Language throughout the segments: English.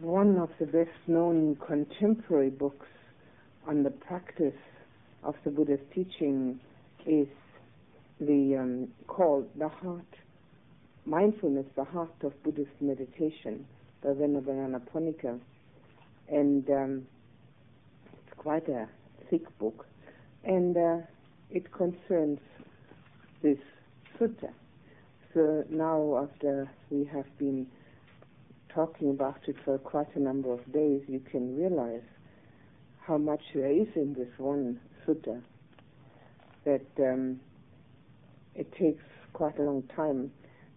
one of the best known contemporary books on the practice of the Buddha's teaching is the um, called The Heart, Mindfulness, the Heart of Buddhist Meditation by Venerable Nyanaponika. And um, it's quite a thick book. And uh, it concerns this sutta. So now after we have been talking about it for quite a number of days, you can realize how much there is in this one sutta that um, it takes quite a long time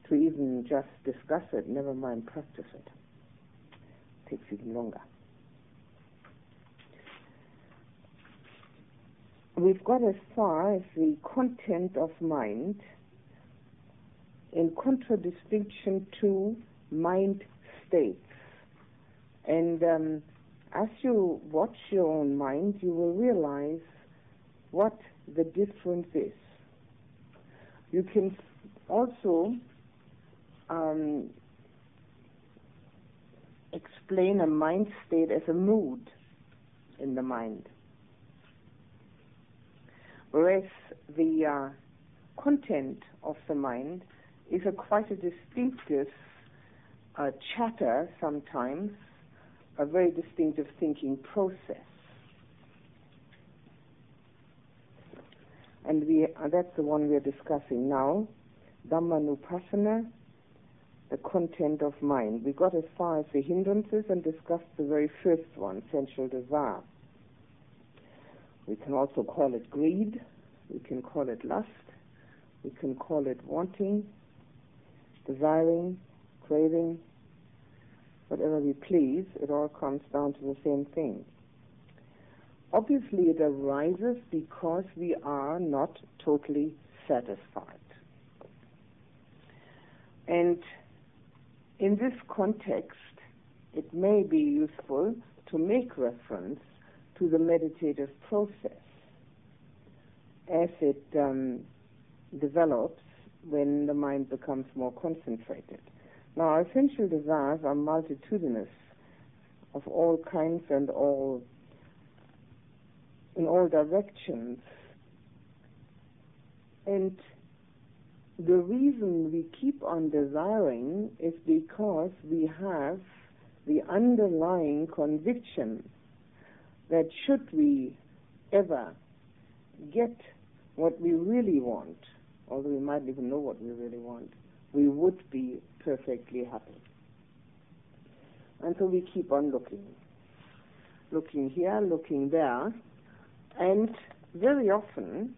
to even just discuss it, never mind practice it. It takes even longer. We've got as far as the content of mind in contradistinction to mind states. And um, as you watch your own mind, you will realize what the difference is. You can also um, explain a mind state as a mood in the mind. Whereas the uh, content of the mind is a quite a distinctive chatter sometimes, a very distinctive thinking process. And we, uh, that's the one we are discussing now, Dhamma Dhammanupassana, the content of mind. We got as far as the hindrances and discussed the very first one, sensual desire. We can also call it greed, we can call it lust, we can call it wanting, desiring, craving, whatever we please, it all comes down to the same thing. Obviously, it arises because we are not totally satisfied. And in this context, it may be useful to make reference to the meditative process as it um, develops when the mind becomes more concentrated. Now, our sensual desires are multitudinous of all kinds and all in all directions. And the reason we keep on desiring is because we have the underlying conviction that should we ever get what we really want, although we might even know what we really want, we would be perfectly happy. And so we keep on looking. Looking here, looking there, and very often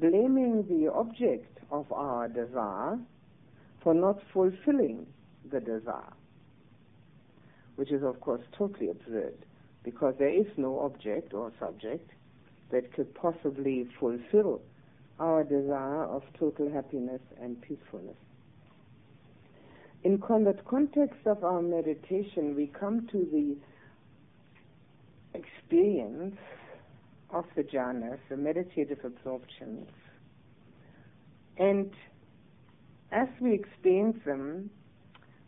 blaming the object of our desire for not fulfilling the desire, which is of course totally absurd because there is no object or subject that could possibly fulfill our desire of total happiness and peacefulness. In the context of our meditation, we come to the experience of the jhanas, the meditative absorptions. And as we experience them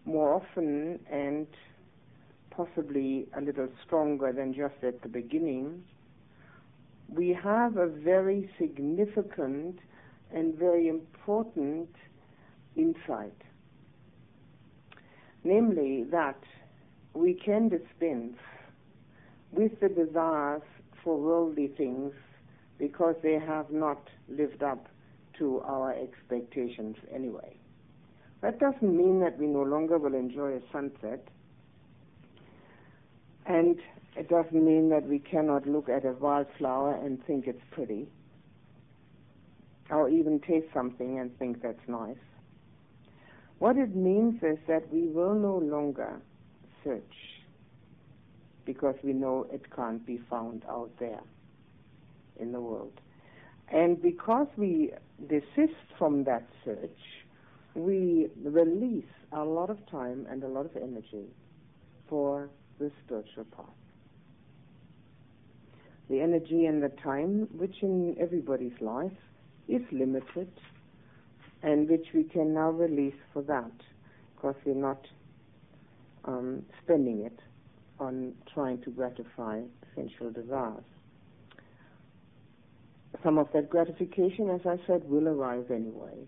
more often and possibly a little stronger than just at the beginning, we have a very significant and very important insight. Namely, that we can dispense with the desires for worldly things because they have not lived up to our expectations anyway. That doesn't mean that we no longer will enjoy a sunset, and it doesn't mean that we cannot look at a wildflower and think it's pretty, or even taste something and think that's nice. What it means is that we will no longer search because we know it can't be found out there in the world. And because we desist from that search, we release a lot of time and a lot of energy for the spiritual path the energy and the time, which in everybody's life is limited, and which we can now release for that, because we're not um, spending it on trying to gratify sensual desires. Some of that gratification, as I said, will arise anyway,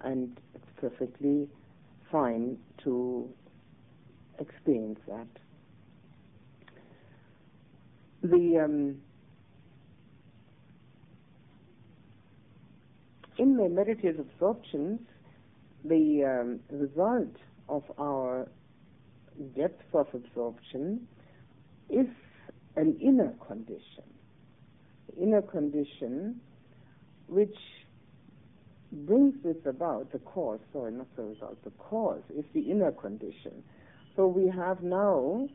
and it's perfectly fine to experience that. The um, in the meditative absorption, the um, result of our depth of absorption is an inner condition. Inner condition which brings this about, the cause, sorry, not the result, the cause is the inner condition. So we have now,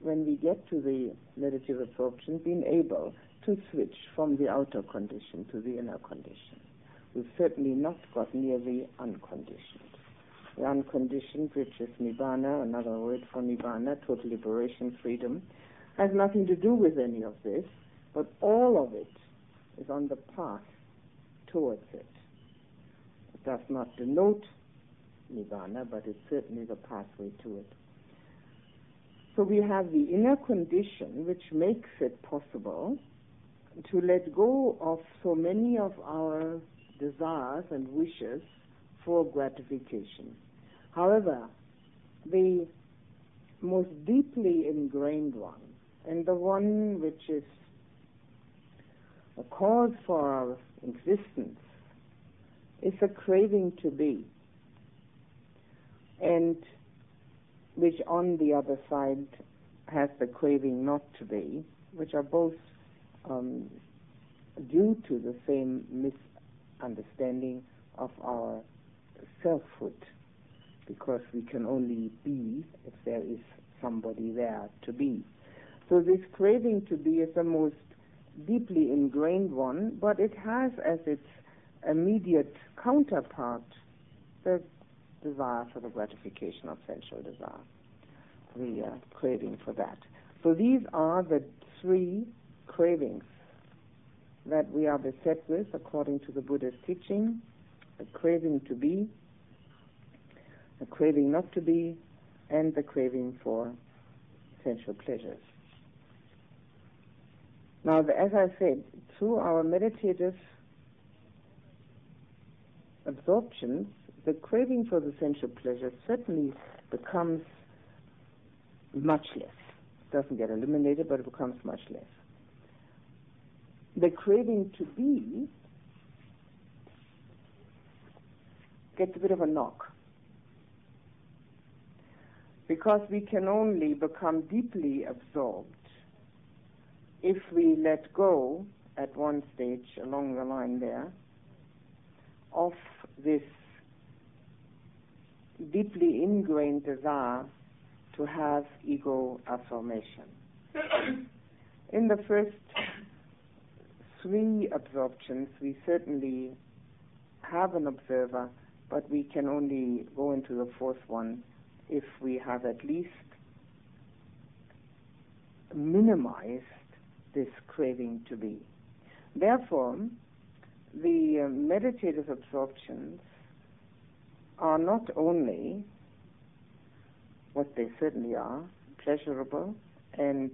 when we get to the meditative absorption, been able to switch from the outer condition to the inner condition. We've certainly not got near the unconditioned. The unconditioned, which is nibbana, another word for nibbana, total liberation, freedom, has nothing to do with any of this, but all of it is on the path towards it. It does not denote nibbana, but it's certainly the pathway to it. So we have the inner condition which makes it possible to let go of so many of our desires and wishes for gratification. However, the most deeply ingrained one, and the one which is a cause for our existence, is a craving to be. And which on the other side has the craving not to be, which are both um, due to the same understanding of our selfhood because we can only be if there is somebody there to be. So this craving to be is the most deeply ingrained one, but it has as its immediate counterpart the desire for the gratification of sensual desire, the uh, craving for that. So these are the three cravings that we are beset with according to the Buddha's teaching, the craving to be, the craving not to be, and the craving for sensual pleasures. Now, as I said, through our meditative absorptions, the craving for the sensual pleasure certainly becomes much less. It doesn't get eliminated, but it becomes much less the craving to be gets a bit of a knock. Because we can only become deeply absorbed if we let go at one stage along the line there of this deeply ingrained desire to have ego affirmation. In the first three absorptions, we certainly have an observer, but we can only go into the fourth one if we have at least minimized this craving to be. Therefore, the uh, meditative absorptions are not only what they certainly are, pleasurable and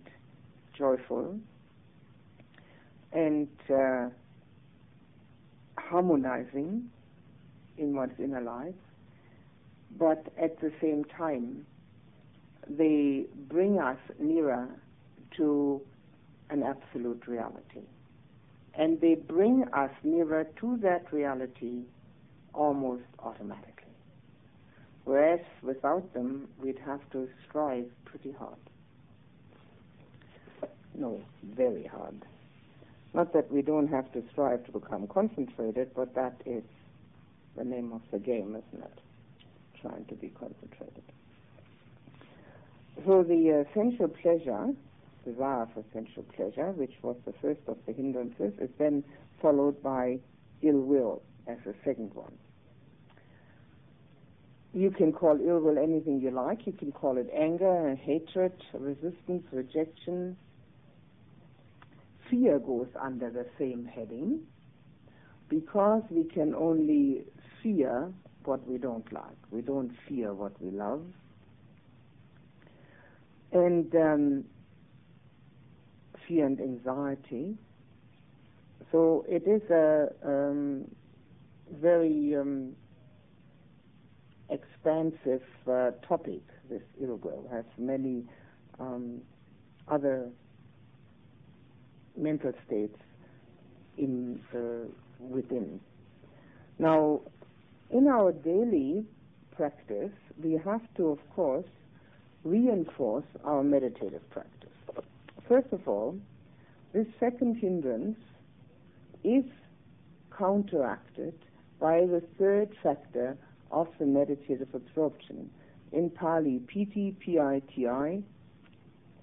joyful, and uh, harmonizing in one's inner life, but at the same time, they bring us nearer to an absolute reality. And they bring us nearer to that reality almost automatically. Whereas without them, we'd have to strive pretty hard. No, very hard. Not that we don't have to strive to become concentrated, but that is the name of the game, isn't it? Trying to be concentrated. So the uh, sensual pleasure, desire for sensual pleasure, which was the first of the hindrances, is then followed by ill will as the second one. You can call ill will anything you like. You can call it anger, hatred, resistance, rejection, fear goes under the same heading because we can only fear what we don't like. We don't fear what we love. and um, fear and anxiety. So it is a um, very um, expansive uh, topic. This will has many um, other mental states in uh, within. Now, in our daily practice, we have to, of course, reinforce our meditative practice. First of all, this second hindrance is counteracted by the third factor of the meditative absorption. In Pali, piti, piti,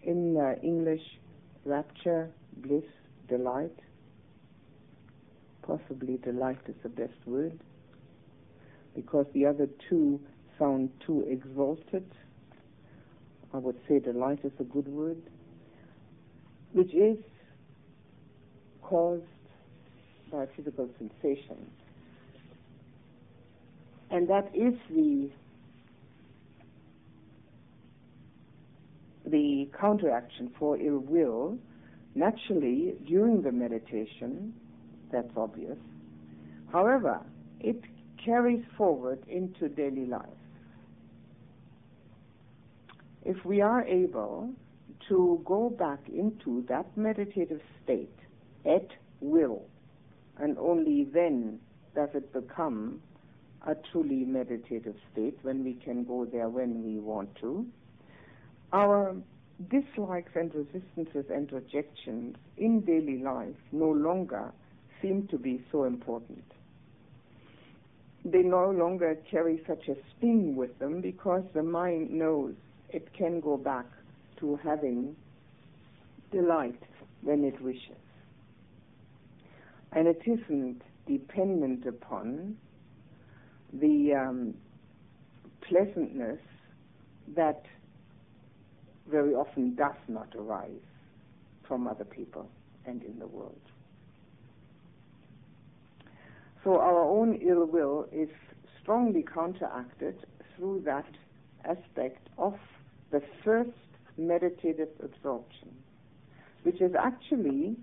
in uh, English, rapture, bliss, delight. Possibly delight is the best word because the other two sound too exalted. I would say delight is a good word, which is caused by physical sensation. And that is the the counteraction for ill will. Naturally, during the meditation, that's obvious. However, it carries forward into daily life. If we are able to go back into that meditative state at will, and only then does it become a truly meditative state when we can go there when we want to. Our dislikes and resistances and rejections in daily life no longer seem to be so important. They no longer carry such a sting with them because the mind knows it can go back to having delight when it wishes. And it isn't dependent upon the um, pleasantness that very often does not arise from other people and in the world. So our own ill will is strongly counteracted through that aspect of the first meditative absorption, which is actually,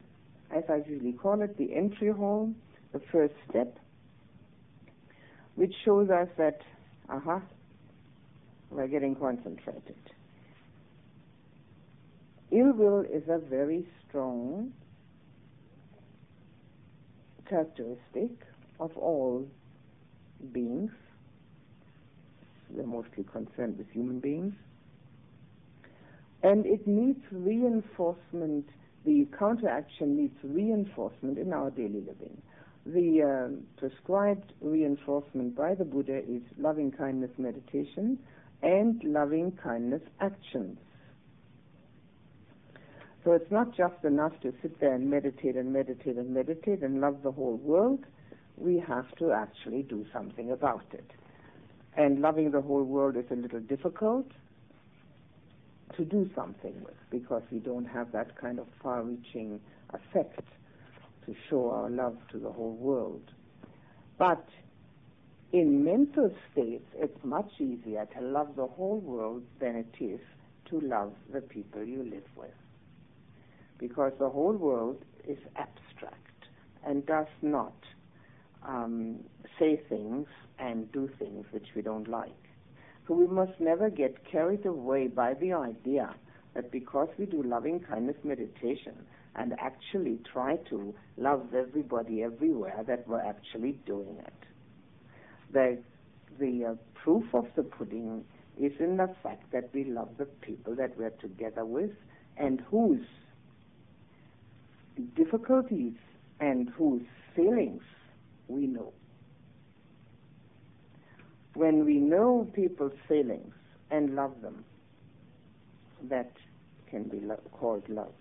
as I usually call it, the entry hall, the first step, which shows us that, aha, uh-huh, we're getting concentrated. Ill will is a very strong characteristic of all beings. We're mostly concerned with human beings. And it needs reinforcement, the counteraction needs reinforcement in our daily living. The uh, prescribed reinforcement by the Buddha is loving kindness meditation and loving kindness actions. So it's not just enough to sit there and meditate and meditate and meditate and love the whole world. We have to actually do something about it. And loving the whole world is a little difficult to do something with because we don't have that kind of far reaching effect to show our love to the whole world. But in mental states, it's much easier to love the whole world than it is to love the people you live with. Because the whole world is abstract and does not um, say things and do things which we don't like. So we must never get carried away by the idea that because we do loving kindness meditation and actually try to love everybody everywhere, that we're actually doing it. The, the uh, proof of the pudding is in the fact that we love the people that we're together with and whose difficulties and whose feelings we know when we know people's feelings and love them, that can be lo- called love.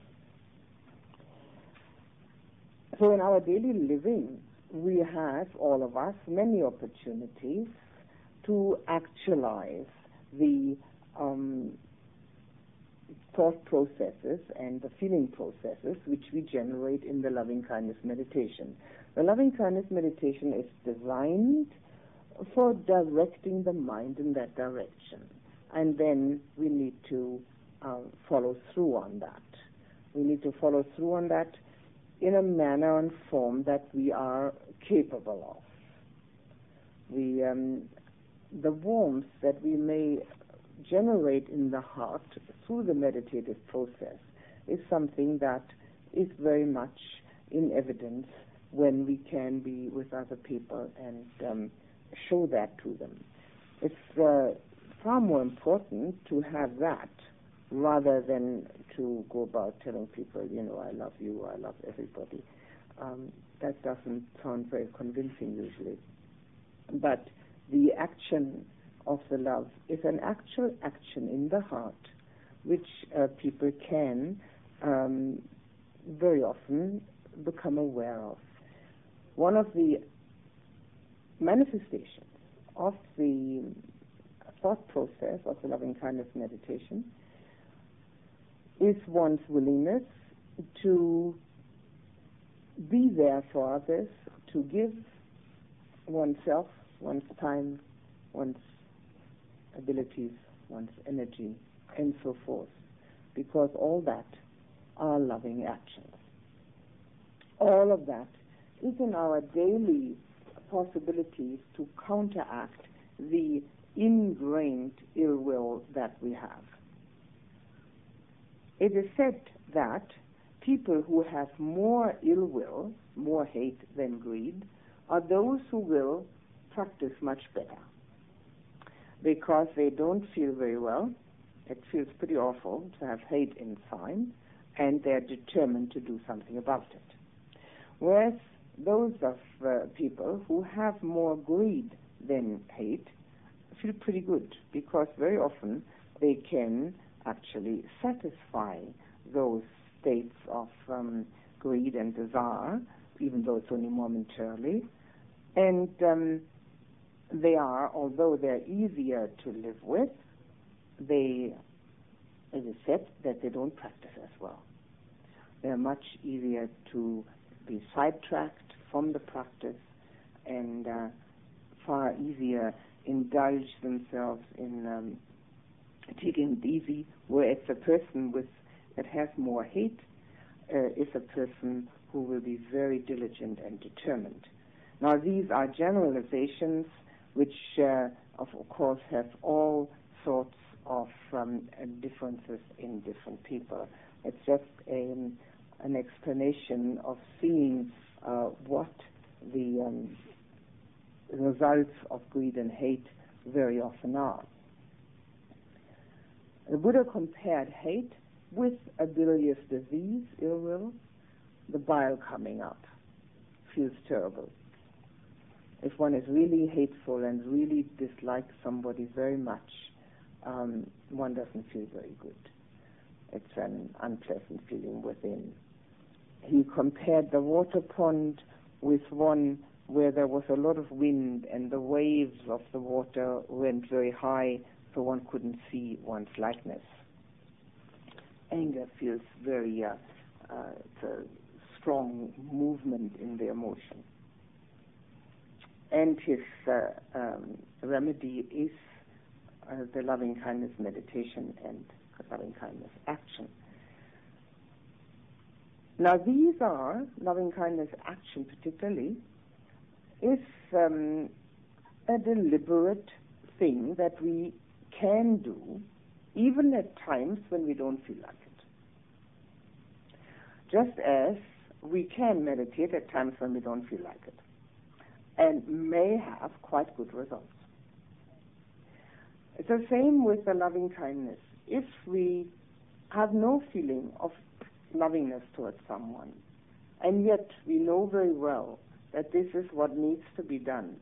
So in our daily living, we have, all of us, many opportunities to actualize the um, thought processes and the feeling processes which we generate in the loving kindness meditation. The loving kindness meditation is designed for directing the mind in that direction. And then we need to uh, follow through on that. We need to follow through on that in a manner and form that we are capable of. The, um, the warmth that we may generate in the heart through the meditative process is something that is very much in evidence when we can be with other people and um, show that to them. It's uh, far more important to have that rather than to go about telling people, you know, I love you, I love everybody. Um, that doesn't sound very convincing usually. But the action of the love is an actual action in the heart which uh, people can um, very often become aware of. One of the manifestations of the thought process of the loving kindness meditation is one's willingness to be there for others, to give oneself, one's time, one's abilities, one's energy, and so forth, because all that are loving actions. All of that is in our daily possibilities to counteract the ingrained ill will that we have. It is said that people who have more ill will, more hate than greed, are those who will practice much better because they don't feel very well. It feels pretty awful to have hate inside, and they're determined to do something about it. Whereas those of uh, people who have more greed than hate feel pretty good because very often they can actually satisfy those states of um, greed and desire, even though it's only momentarily. And um, they are, although they're easier to live with, they, it is said that they don't practice as well. They're much easier to be sidetracked from the practice and uh, far easier indulge themselves in um, taking it easy, whereas a person with that has more hate uh, is a person who will be very diligent and determined. Now, these are generalizations which, uh, of course, have all sorts of um, differences in different people. It's just a, an explanation of seeing uh, what the um, results of greed and hate very often are. The Buddha compared hate with a bilious disease, ill will, the bile coming up. Feels terrible. If one is really hateful and really dislikes somebody very much, um, one doesn't feel very good. It's an unpleasant feeling within. He compared the water pond with one where there was a lot of wind and the waves of the water went very high so one couldn't see one's likeness. Anger feels very uh, uh, strong movement in the emotion. And his uh, um, remedy is uh, the loving kindness meditation and loving kindness action. Now, these are loving kindness action, particularly, is um, a deliberate thing that we can do even at times when we don't feel like it. Just as we can meditate at times when we don't feel like it and may have quite good results. It's the same with the loving kindness. If we have no feeling of lovingness towards someone, and yet we know very well that this is what needs to be done,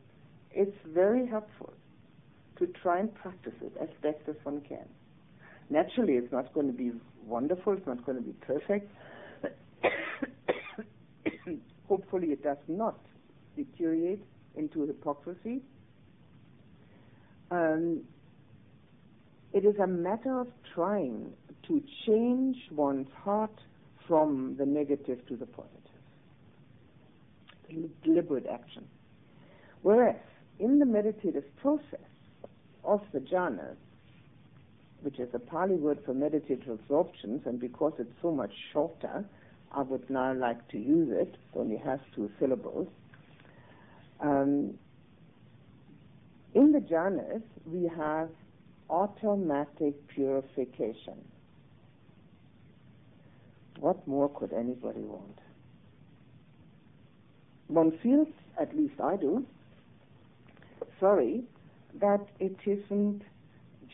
it's very helpful to try and practice it as best as one can. Naturally, it's not going to be wonderful, it's not going to be perfect. Hopefully, it does not deteriorate into hypocrisy. Um, it is a matter of trying to change one's heart from the negative to the positive. Deliberate action. Whereas in the meditative process, of the jhanas, which is a Pali word for meditative absorptions, and because it's so much shorter, I would now like to use it. It only has two syllables. Um, in the jhanas, we have automatic purification. What more could anybody want? One feels, at least I do, sorry that it isn't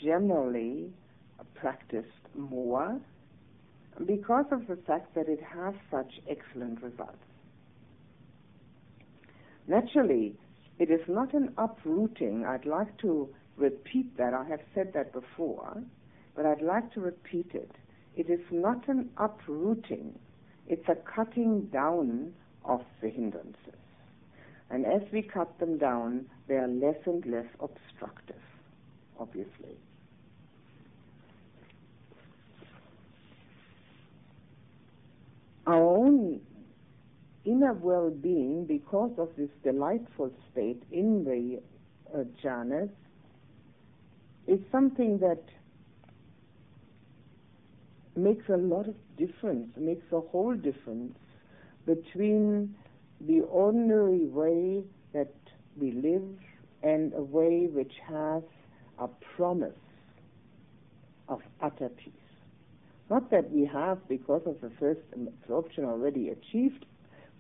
generally practiced more because of the fact that it has such excellent results. Naturally, it is not an uprooting. I'd like to repeat that. I have said that before, but I'd like to repeat it. It is not an uprooting, it's a cutting down of the hindrances. And as we cut them down, they are less and less obstructive, obviously. Our own inner well-being, because of this delightful state in the uh, jhanas, is something that makes a lot of difference, makes a whole difference between the ordinary way that we live and a way which has a promise of utter peace. Not that we have, because of the first absorption already achieved,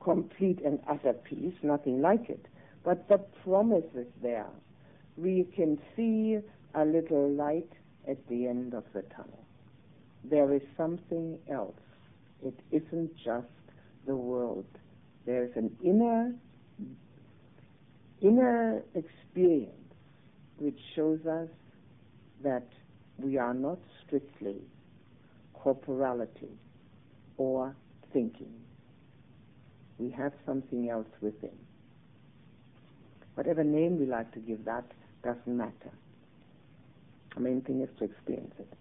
complete and utter peace, nothing like it. But the promise is there. We can see a little light at the end of the tunnel. There is something else. It isn't just the world. There's an inner inner experience which shows us that we are not strictly corporality or thinking. We have something else within. Whatever name we like to give that doesn't matter. The main thing is to experience it.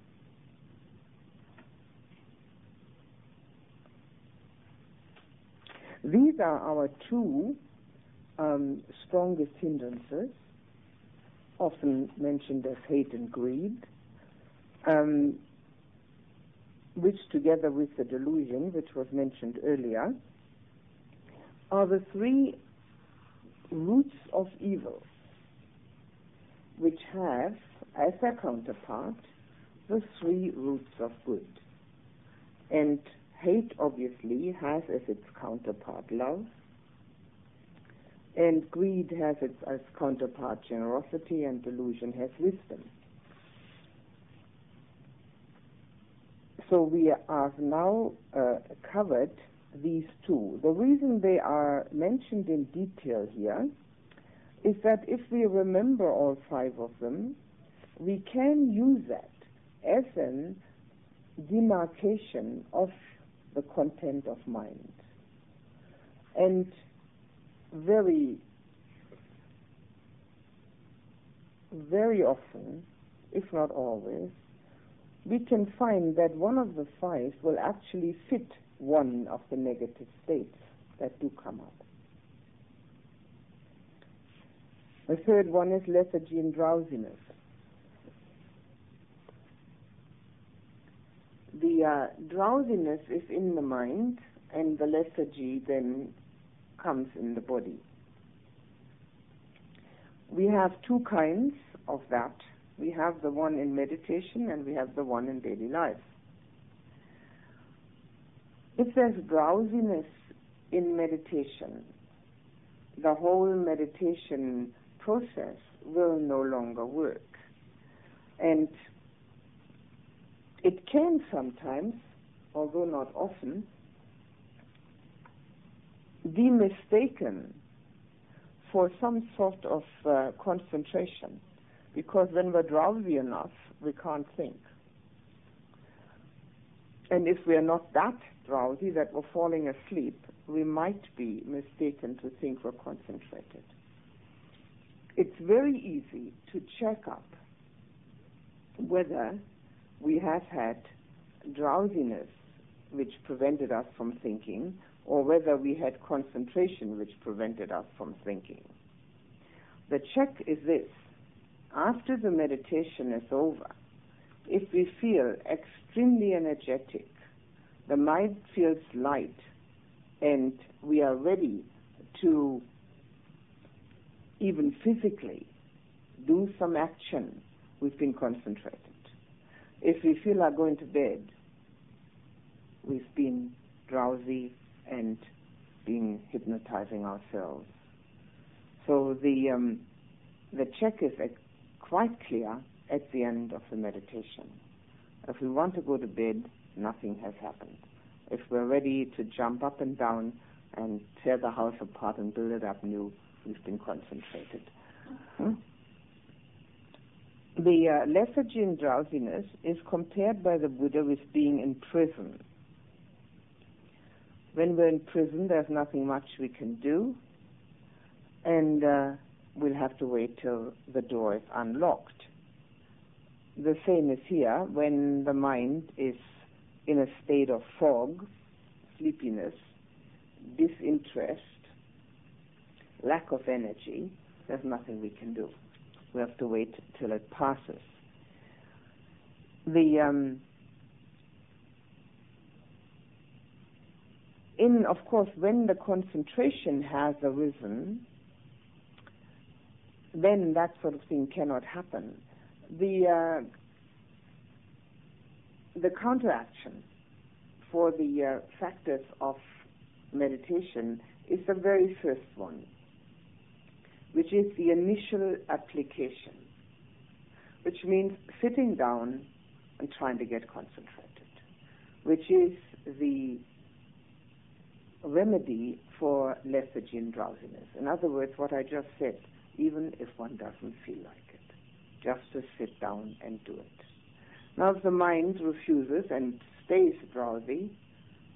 These are our two um, strongest hindrances, often mentioned as hate and greed, um, which together with the delusion, which was mentioned earlier, are the three roots of evil, which have as their counterpart the three roots of good. And hate obviously has as its counterpart love, and greed has its as counterpart generosity, and delusion has wisdom. So we have now uh, covered these two. The reason they are mentioned in detail here is that if we remember all five of them, we can use that as an demarcation of the content of mind. And very, very often, if not always, we can find that one of the five will actually fit one of the negative states that do come up. The third one is lethargy and drowsiness. The uh, drowsiness is in the mind, and the lethargy then comes in the body. We have two kinds of that. We have the one in meditation, and we have the one in daily life. If there's drowsiness in meditation, the whole meditation process will no longer work. And it can sometimes, although not often, be mistaken for some sort of uh, concentration because when we're drowsy enough, we can't think. And if we're not that drowsy that we're falling asleep, we might be mistaken to think we're concentrated. It's very easy to check up whether we have had drowsiness which prevented us from thinking, or whether we had concentration which prevented us from thinking. The check is this. After the meditation is over, if we feel extremely energetic, the mind feels light, and we are ready to even physically do some action, we've been concentrated. If we feel like going to bed, we've been drowsy and been hypnotizing ourselves. So the um, the check is uh, quite clear at the end of the meditation. If we want to go to bed, nothing has happened. If we're ready to jump up and down and tear the house apart and build it up new, we've been concentrated. Hmm? The uh, lethargy and drowsiness is compared by the Buddha with being in prison. When we're in prison, there's nothing much we can do, and uh, we'll have to wait till the door is unlocked. The same is here when the mind is in a state of fog, sleepiness, disinterest, lack of energy, there's nothing we can do. We have to wait till it passes. The um, in of course when the concentration has arisen, then that sort of thing cannot happen. The uh, the counteraction for the uh, factors of meditation is the very first one which is the initial application, which means sitting down and trying to get concentrated, which is the remedy for lethargy and drowsiness. In other words, what I just said, even if one doesn't feel like just to sit down and do it. Now, if the mind refuses and stays drowsy,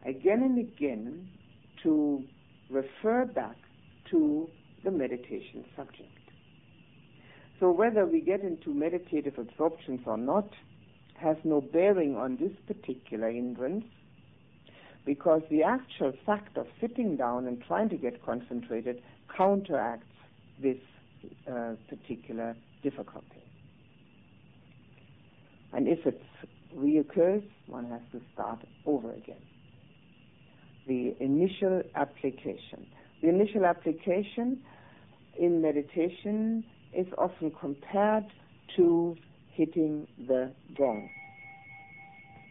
again and again to refer back to the meditation subject. So whether we get into meditative absorptions or not has no bearing on this particular hindrance because the actual fact of sitting down and trying to get concentrated counteracts this uh, particular difficulty. And if it reoccurs, one has to start over again. The initial application. The initial application in meditation is often compared to hitting the gong,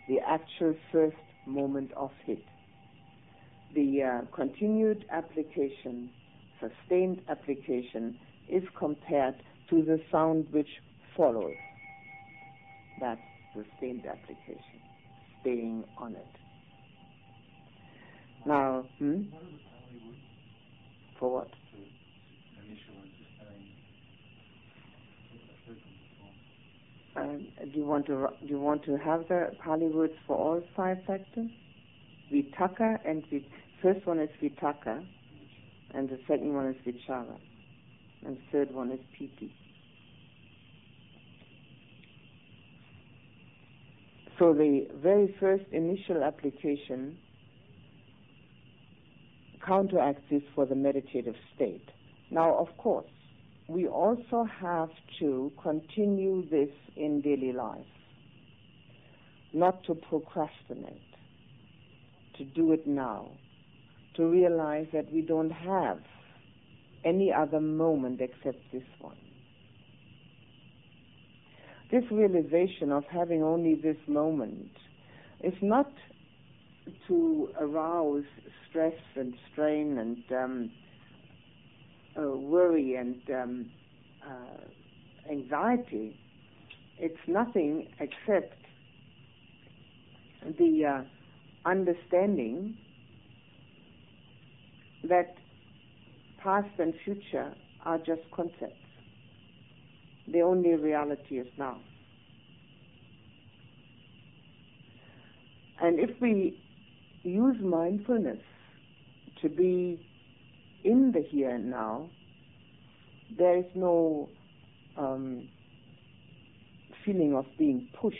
the actual first moment of hit. The uh, continued application, sustained application, is compared to the sound which follows that sustained application, staying on it. Now, hmm? For what? Um, do you want to do you want to have the Pali words for all five factors? Vitakka and the first one is Vitakka, and the second one is Vichara, and the third one is Piti. So the very first initial application counteracts this for the meditative state. Now, of course, we also have to continue this in daily life, not to procrastinate, to do it now, to realize that we don't have any other moment except this one. This realization of having only this moment is not to arouse stress and strain and um, uh, worry and um, uh, anxiety. It's nothing except the uh, understanding that past and future are just concepts. The only reality is now. And if we use mindfulness to be in the here and now, there is no um, feeling of being pushed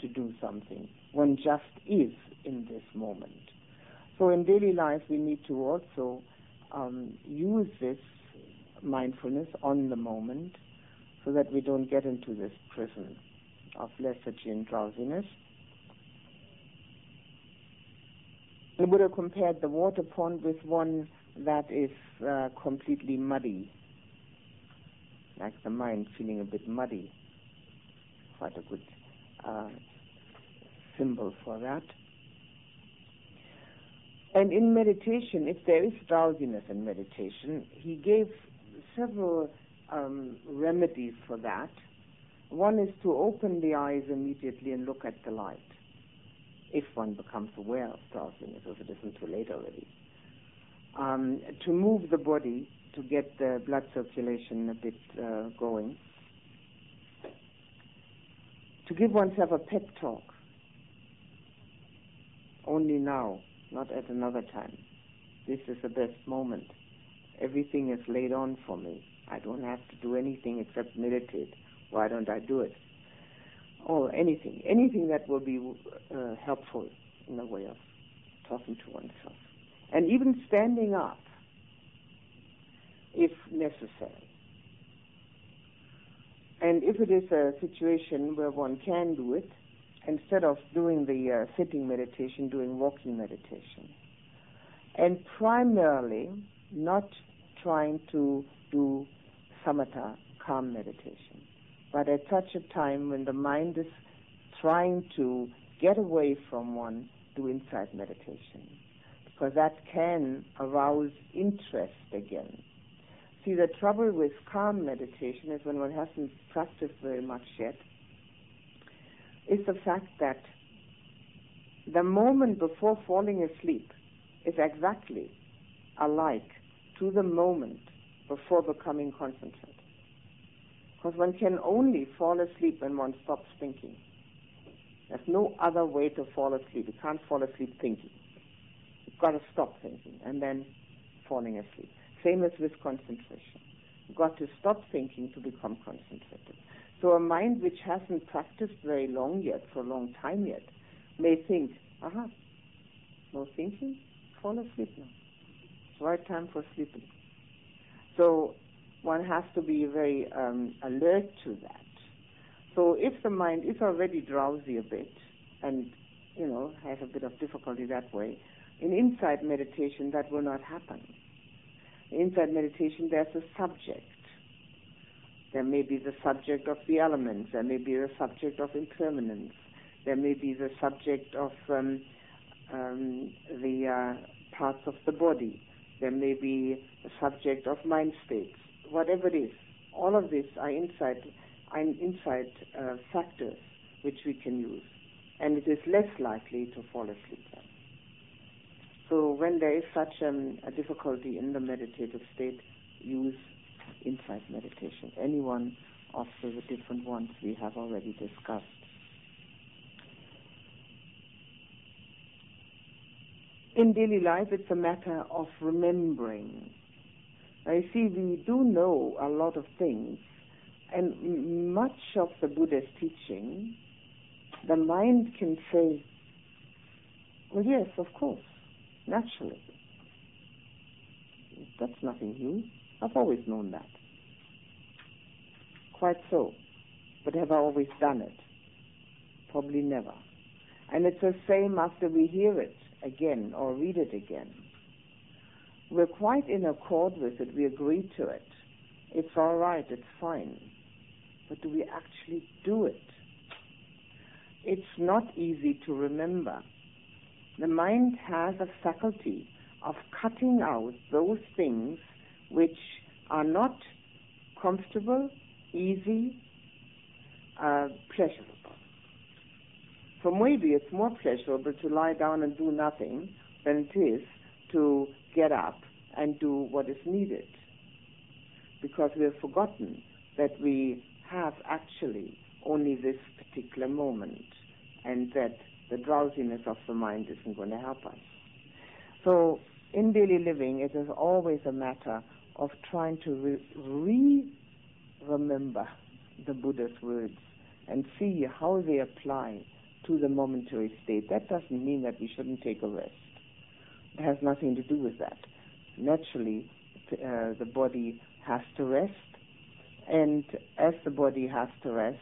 to do something. One just is in this moment. So in daily life, we need to also um, use this mindfulness on the moment so that we don't get into this prison, of lethargy and drowsiness. The Buddha compared the water pond with one that is uh, completely muddy, like the mind feeling a bit muddy. Quite a good uh, symbol for that. And in meditation, if there is drowsiness in meditation, he gave several um, remedies for that. One is to open the eyes immediately and look at the light, if one becomes aware of drowsiness, or if it isn't too late already. Um, to move the body to get the blood circulation a bit uh, going. To give oneself a pep talk. Only now, not at another time. This is the best moment. Everything is laid on for me. I don't have to do anything except meditate. Why don't I do it? Or anything, anything that will be uh, helpful in the way of talking to oneself. And even standing up, if necessary. And if it is a situation where one can do it, instead of doing the uh, sitting meditation, doing walking meditation. And primarily, not trying to do samatha, calm meditation, but at such a time when the mind is trying to get away from one, do insight meditation, because that can arouse interest again. See, the trouble with calm meditation is when one hasn't practiced very much yet, is the fact that the moment before falling asleep is exactly alike to the moment before becoming concentrated. Because one can only fall asleep when one stops thinking. There's no other way to fall asleep. You can't fall asleep thinking. You've got to stop thinking and then falling asleep. Same as with concentration. You've got to stop thinking to become concentrated. So a mind which hasn't practiced very long yet, for a long time yet, may think, aha, no thinking, fall asleep now. It's right time for sleeping. So one has to be very um, alert to that. So if the mind is already drowsy a bit and, you know, has a bit of difficulty that way, in insight meditation that will not happen. In insight meditation there's a subject there may be the subject of the elements. There may be the subject of impermanence. There may be the subject of um, um, the uh, parts of the body. There may be a subject of mind states. Whatever it is, all of these are insight, are insight uh, factors which we can use, and it is less likely to fall asleep. Then. So when there is such um, a difficulty in the meditative state, use insight meditation, any one of the different ones we have already discussed. In daily life, it's a matter of remembering. I see we do know a lot of things, and much of the Buddha's teaching, the mind can say, well, yes, of course, naturally. That's nothing new. I've always known that. Quite so. But have I always done it? Probably never. And it's the same after we hear it again or read it again. We're quite in accord with it. We agree to it. It's all right. It's fine. But do we actually do it? It's not easy to remember. The mind has a faculty of cutting out those things which are not comfortable, easy, uh, pleasurable. So maybe it's more pleasurable to lie down and do nothing than it is to get up and do what is needed. Because we have forgotten that we have actually only this particular moment and that the drowsiness of the mind isn't going to help us. So in daily living, it is always a matter of trying to re remember the Buddha's words and see how they apply to the momentary state. That doesn't mean that we shouldn't take a rest. It has nothing to do with that. Naturally, uh, the body has to rest, and as the body has to rest,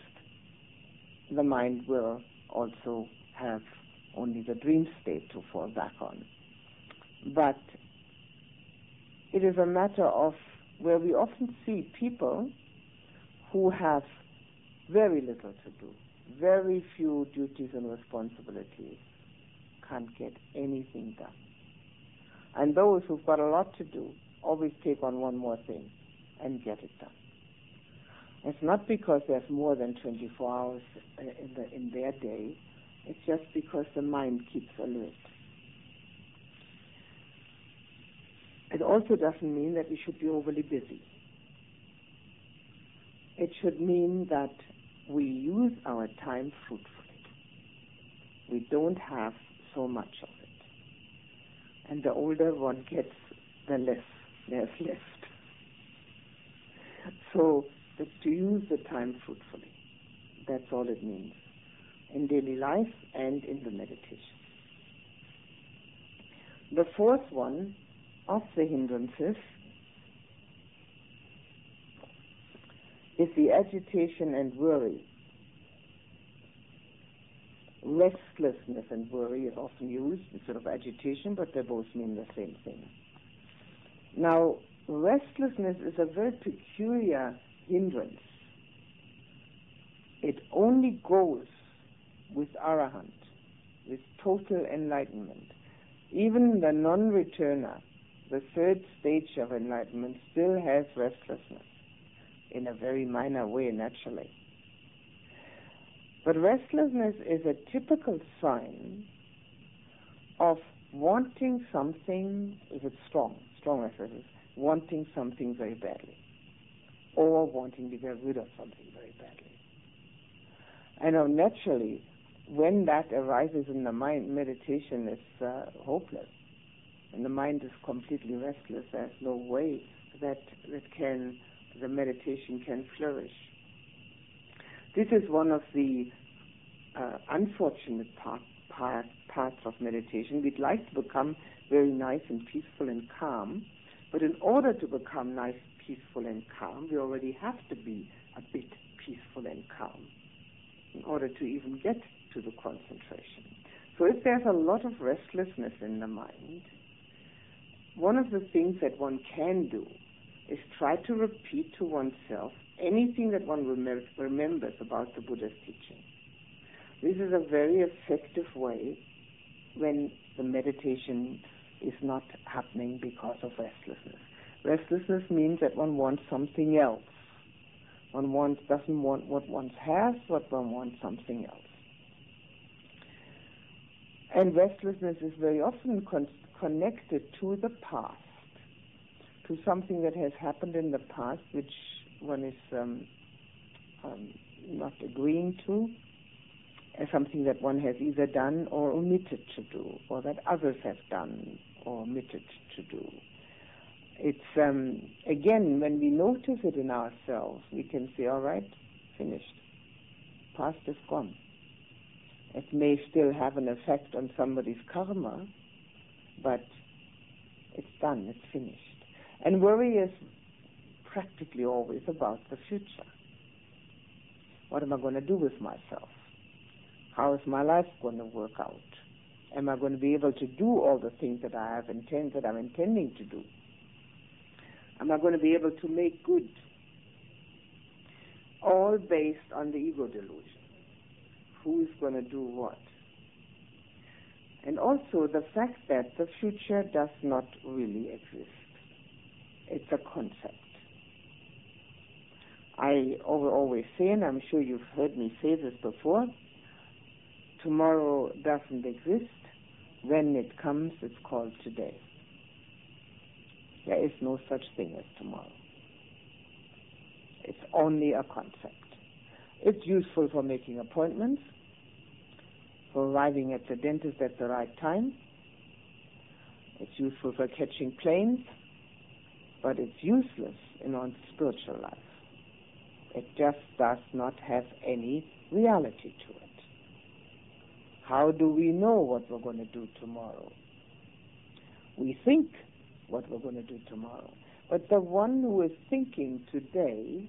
the mind will also have only the dream state to fall back on. But it is a matter of where we often see people who have very little to do, very few duties and responsibilities, can't get anything done. And those who've got a lot to do always take on one more thing and get it done. It's not because there's more than 24 hours in, the, in their day. It's just because the mind keeps alert. It also doesn't mean that we should be overly busy. It should mean that we use our time fruitfully. We don't have so much of it. And the older one gets, the less there's left. So to use the time fruitfully. That's all it means in daily life and in the meditation. The fourth one of the hindrances is the agitation and worry. Restlessness and worry is often used instead of agitation, but they both mean the same thing. Now, restlessness is a very peculiar hindrance. It only goes with arahant, with total enlightenment. Even the non-returner, the third stage of enlightenment, still has restlessness in a very minor way, naturally. But restlessness is a typical sign of wanting something, if it's strong, strong restlessness, wanting something very badly or wanting to get rid of something very badly. I know naturally, when that arises in the mind, meditation is uh, hopeless. And the mind is completely restless. There's no way that, that can, the meditation can flourish. This is one of the uh, unfortunate part, part, parts of meditation. We'd like to become very nice and peaceful and calm, but in order to become nice peaceful and calm, we already have to be a bit peaceful and calm in order to even get to the concentration. So if there's a lot of restlessness in the mind, one of the things that one can do is try to repeat to oneself anything that one remem- remembers about the Buddha's teaching. This is a very effective way when the meditation is not happening because of restlessness. Restlessness means that one wants something else. One wants, doesn't want what one has, but one wants something else. And restlessness is very often con- connected to the past, to something that has happened in the past which one is um, um, not agreeing to, as something that one has either done or omitted to do, or that others have done or omitted to do it's um, again when we notice it in ourselves, we can say, "All right, finished. Past is gone." It may still have an effect on somebody's karma, but it's done. It's finished. And worry is practically always about the future. What am I going to do with myself? How is my life going to work out? Am I going to be able to do all the things that I have intended that I'm intending to do? Am I going to be able to make good? All based on the ego delusion. Who is going to do what? And also the fact that the future does not really exist. It's a concept. I always say, and I'm sure you've heard me say this before, tomorrow doesn't exist. When it comes, it's called today. There is no such thing as tomorrow. It's only a concept. It's useful for making appointments, for arriving at the dentist at the right time. It's useful for catching planes, but it's useless in one's spiritual life. It just does not have any reality to it. How do we know what we're going to do tomorrow? We think what we're going to do tomorrow. But the one who is thinking today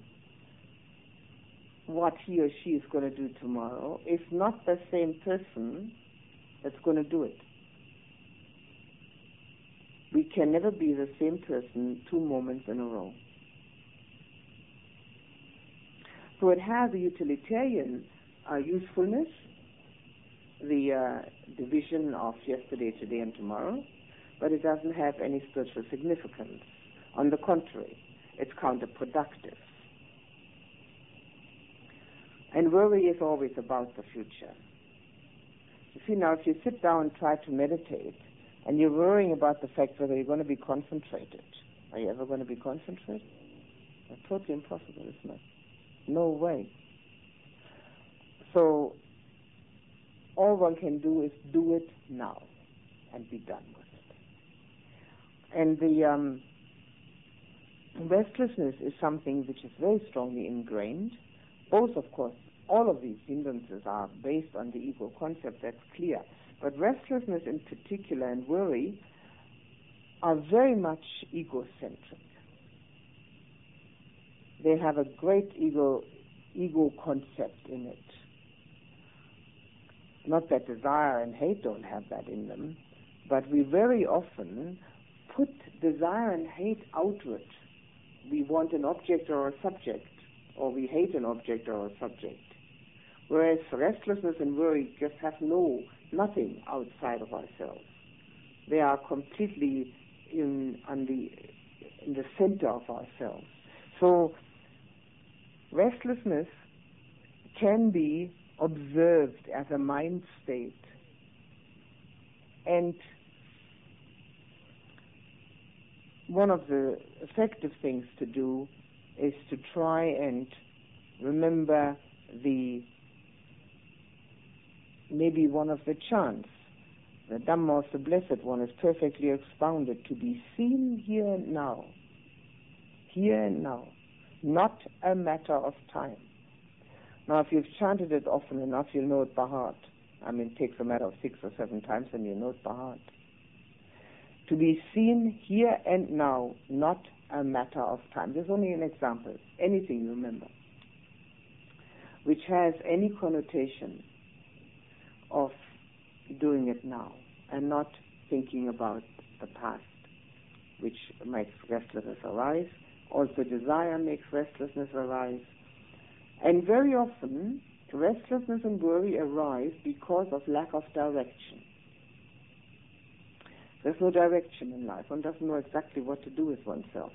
what he or she is going to do tomorrow is not the same person that's going to do it. We can never be the same person two moments in a row. So it has a utilitarian uh, usefulness, the uh, division of yesterday, today, and tomorrow, but it doesn't have any spiritual significance. On the contrary, it's counterproductive. And worry is always about the future. You see, now if you sit down and try to meditate, and you're worrying about the fact whether you're going to be concentrated, are you ever going to be concentrated? That's totally impossible, isn't it? No way. So, all one can do is do it now and be done with it. And the um, restlessness is something which is very strongly ingrained. Both, of course, all of these hindrances are based on the ego concept, that's clear. But restlessness in particular and worry are very much egocentric. They have a great ego ego concept in it. Not that desire and hate don't have that in them, but we very often put desire and hate outward. We want an object or a subject, or we hate an object or a subject. Whereas restlessness and worry just have no nothing outside of ourselves. They are completely in on the in the center of ourselves. So restlessness can be observed as a mind state and one of the effective things to do is to try and remember the maybe one of the chants. The Dhamma of the Blessed One is perfectly expounded to be seen here and now. Here and now. Not a matter of time. Now, if you've chanted it often enough, you'll know it by heart. I mean, it takes a matter of six or seven times and you know it by heart. To be seen here and now, not a matter of time. There's only an example. Anything you remember, which has any connotation of doing it now and not thinking about the past, which makes restlessness arise. Also, desire makes restlessness arise. And very often, restlessness and worry arise because of lack of direction. There's no direction in life. One doesn't know exactly what to do with oneself.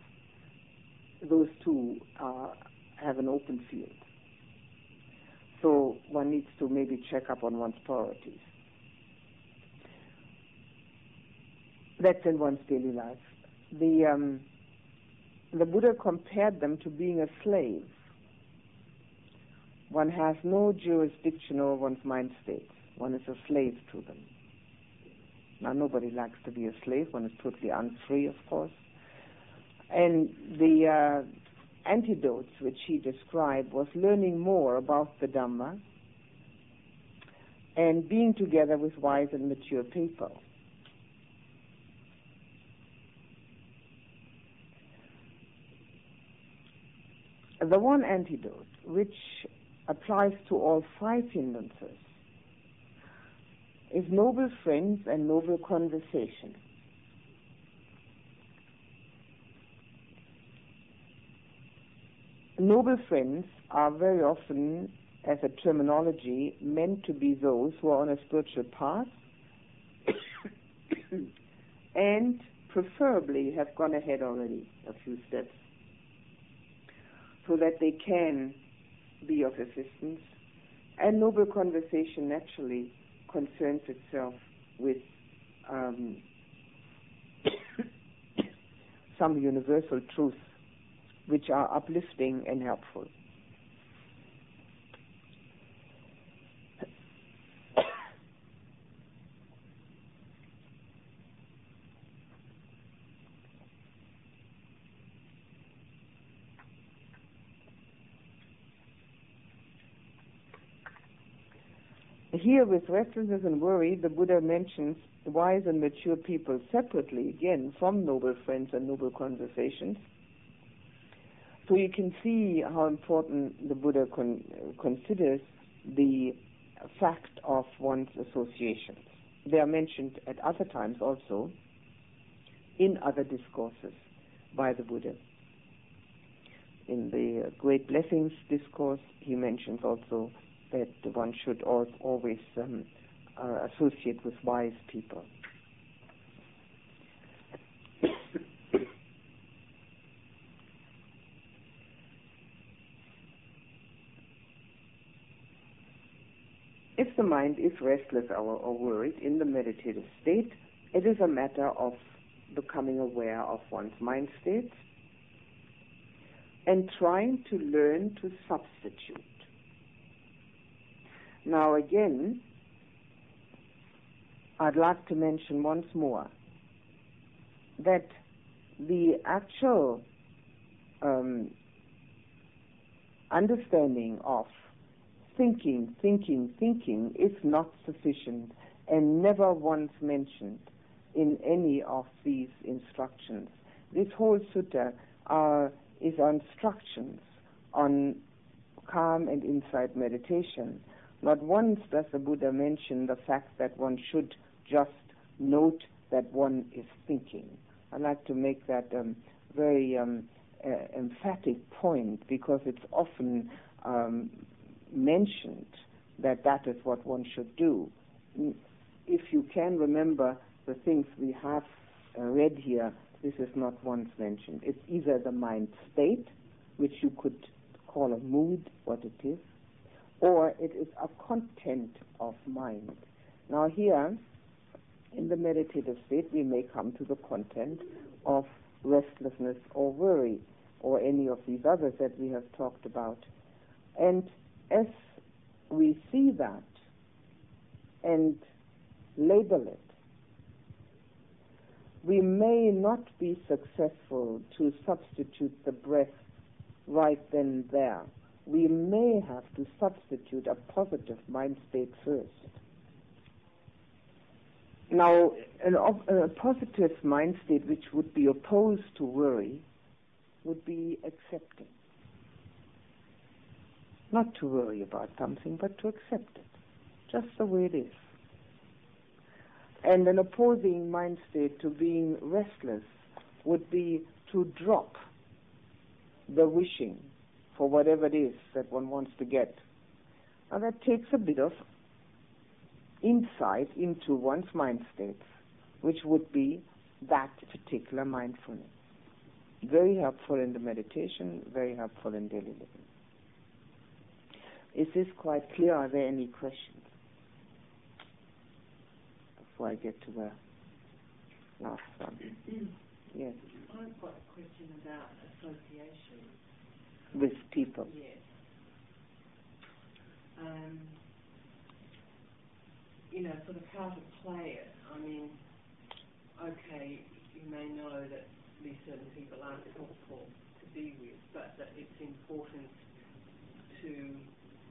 Those two uh, have an open field. So one needs to maybe check up on one's priorities. That's in one's daily life. The um, the Buddha compared them to being a slave. One has no jurisdiction over one's mind states. One is a slave to them. Now, nobody likes to be a slave. One is totally unfree, of course. And the uh, antidotes which he described was learning more about the Dhamma and being together with wise and mature people. The one antidote which applies to all five hindrances is noble friends and noble conversation. Noble friends are very often, as a terminology, meant to be those who are on a spiritual path and preferably have gone ahead already a few steps so that they can be of assistance. And noble conversation naturally concerns itself with um, some universal truths which are uplifting and helpful. Here, with restlessness and worry, the Buddha mentions wise and mature people separately, again, from noble friends and noble conversations you can see how important the Buddha con- considers the fact of one's associations. They are mentioned at other times also in other discourses by the Buddha. In the Great Blessings discourse, he mentions also that one should always um, uh, associate with wise people. if the mind is restless or, or worried in the meditative state, it is a matter of becoming aware of one's mind state and trying to learn to substitute. Now again, I'd like to mention once more that the actual um, understanding of thinking, thinking, thinking is not sufficient and never once mentioned in any of these instructions. This whole sutta uh, is instructions on calm and insight meditation. Not once does the Buddha mention the fact that one should just note that one is thinking. I'd like to make that um, very um, uh, emphatic point because it's often um, mentioned that that is what one should do. If you can remember the things we have uh, read here, this is not once mentioned. It's either the mind state, which you could call a mood, what it is, or it is a content of mind. Now here, in the meditative state, we may come to the content of restlessness or worry, or any of these others that we have talked about. And as we see that and label it, we may not be successful to substitute the breath right then and there. We may have to substitute a positive mind state first. Now, an, a positive mind state which would be opposed to worry would be acceptance. Not to worry about something, but to accept it, just the way it is. And an opposing mind state to being restless would be to drop the wishing for whatever it is that one wants to get. Now that takes a bit of insight into one's mind states, which would be that particular mindfulness. Very helpful in the meditation, very helpful in daily living. Is this quite clear? Are there any questions? Before I get to the last one. yes. I've got a question about association. With people? Yes. Um, you know, sort of how to play it. I mean, okay, you may know that these certain people aren't helpful to be with, but that it's important to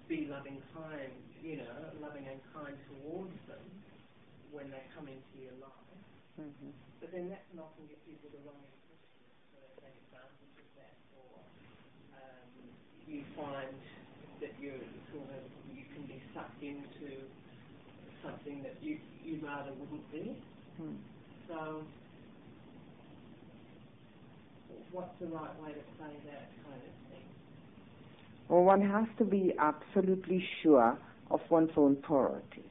be loving kind, you know, loving and kind towards them when they come into your life. Mm-hmm. But then that can often get people the wrong impression, so they take advantage of that, or um, you find that you're sort of you can be sucked into something that you you rather wouldn't be. Mm. So, what's the right way to play that kind of thing? Well, one has to be absolutely sure of one's own priorities.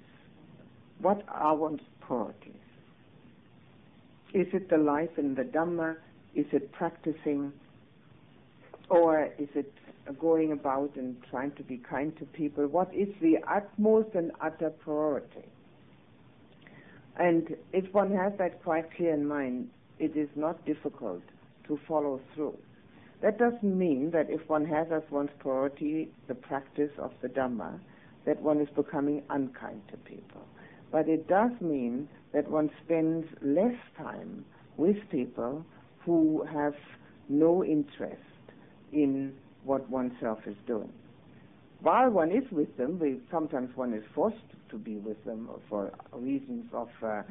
What are one's priorities? Is it the life in the Dhamma? Is it practicing? Or is it going about and trying to be kind to people? What is the utmost and utter priority? And if one has that quite clear in mind, it is not difficult to follow through. That doesn't mean that if one has as one's priority the practice of the Dhamma, that one is becoming unkind to people. But it does mean that one spends less time with people who have no interest in what oneself is doing. While one is with them, we, sometimes one is forced to be with them for reasons of uh,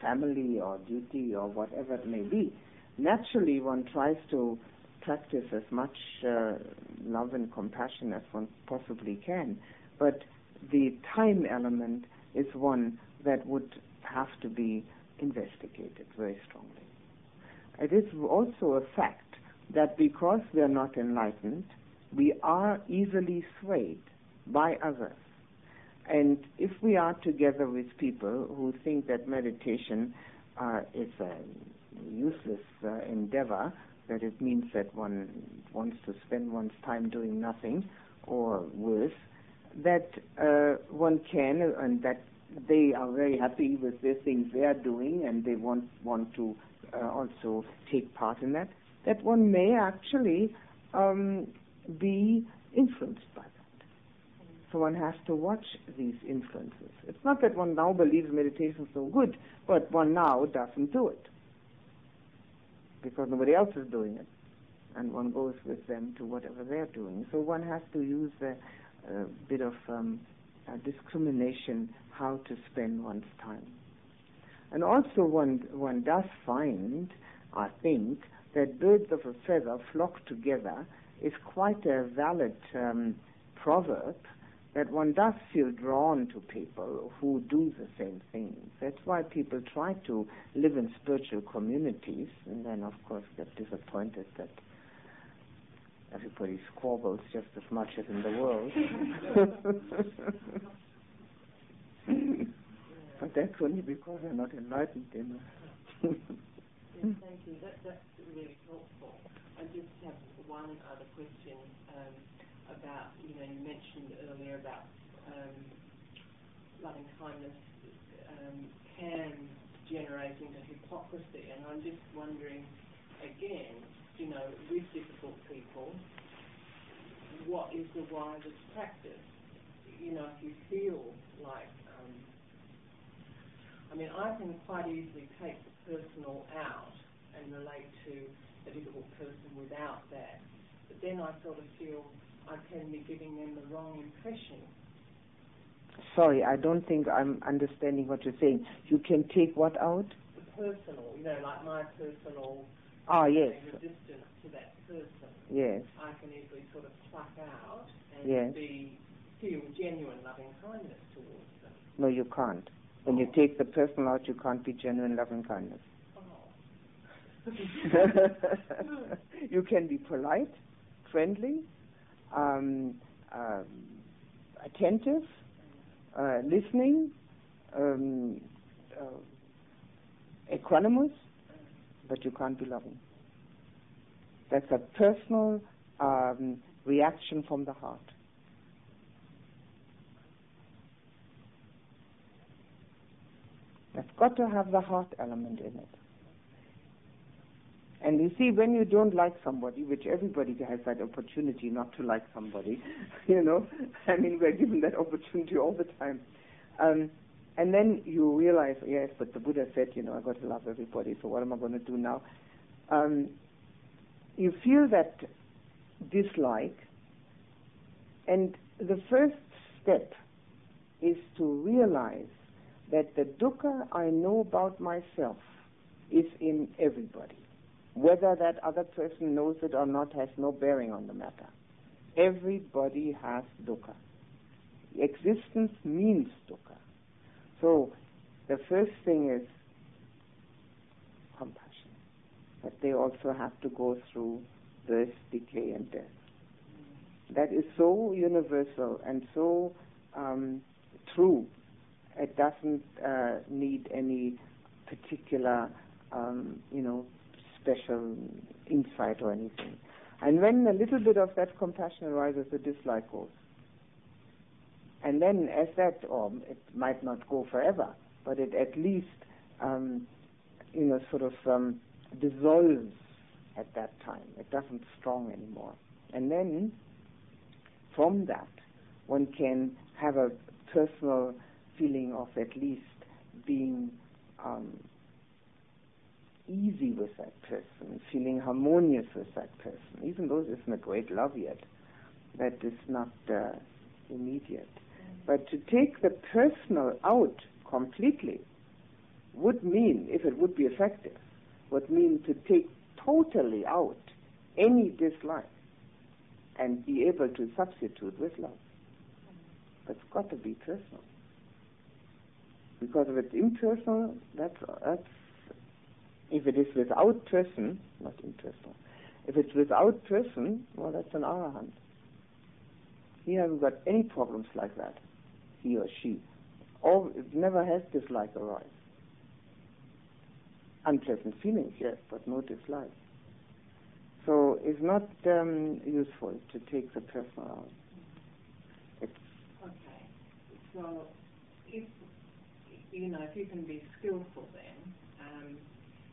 family or duty or whatever it may be. Naturally, one tries to practice as much uh, love and compassion as one possibly can, but the time element is one that would have to be investigated very strongly. It is also a fact that because we are not enlightened, we are easily swayed by others. And if we are together with people who think that meditation uh, is a useless uh, endeavor, that it means that one wants to spend one's time doing nothing, or worse, that uh, one can, and that they are very happy with the things they are doing, and they want want to uh, also take part in that, that one may actually um, be influenced by that. So one has to watch these influences. It's not that one now believes meditation is so good, but one now doesn't do it because nobody else is doing it, and one goes with them to whatever they're doing. So one has to use a, a bit of um, a discrimination how to spend one's time. And also one one does find, I think, that birds of a feather flock together is quite a valid um, proverb that one does feel drawn to people who do the same things. That's why people try to live in spiritual communities and then, of course, get disappointed that everybody squabbles just as much as in the world. but that's only because they're not enlightened enough. yes, thank you. That, that's really helpful. I just have one other question about, you know, you mentioned earlier about um, loving kindness um, can generate into hypocrisy, and I'm just wondering, again, you know, with difficult people, what is the wisest practice? You know, if you feel like um, I mean, I can quite easily take the personal out and relate to a difficult person without that. But then I sort of feel I can be giving them the wrong impression. Sorry, I don't think I'm understanding what you're saying. You can take what out? The personal, you know, like my personal Ah, yes. resistance to that person. Yes. I can easily sort of pluck out and yes. be feel genuine loving kindness towards them. No, you can't. When you take the personal out, you can't be genuine loving kindness. you can be polite, friendly, um, um, attentive, uh, listening, um, uh, equanimous, but you can't be loving. That's a personal um, reaction from the heart. That's got to have the heart element in it. And you see, when you don't like somebody, which everybody has that opportunity not to like somebody, you know, I mean, we're given that opportunity all the time. Um, and then you realize, yes, but the Buddha said, you know, I've got to love everybody, so what am I going to do now? Um, you feel that dislike, and the first step is to realize that the dukkha I know about myself is in everybody. Whether that other person knows it or not has no bearing on the matter. Everybody has dukkha. Existence means dukkha. So the first thing is compassion. But they also have to go through birth, decay, and death. That is so universal and so um, true. It doesn't uh, need any particular, um, you know, special insight or anything. And when a little bit of that compassion arises, the dislike goes. And then as that, or it might not go forever, but it at least, um, you know, sort of um, dissolves at that time. It doesn't strong anymore. And then from that, one can have a personal feeling of at least being um, easy with that person, feeling harmonious with that person, even though there isn't a great love yet. That is not uh, immediate. But to take the personal out completely would mean, if it would be effective, would mean to take totally out any dislike and be able to substitute with love. But it's got to be personal. Because if it's impersonal, that's, that's if it is without person, not impersonal, if it's without person, well, that's an arahant. He hasn't got any problems like that, he or she. Or it never has dislike arise. Unpleasant feelings, yes, but no dislike. So it's not um, useful to take the personal out. It's Okay. So if you know, if you can be skillful then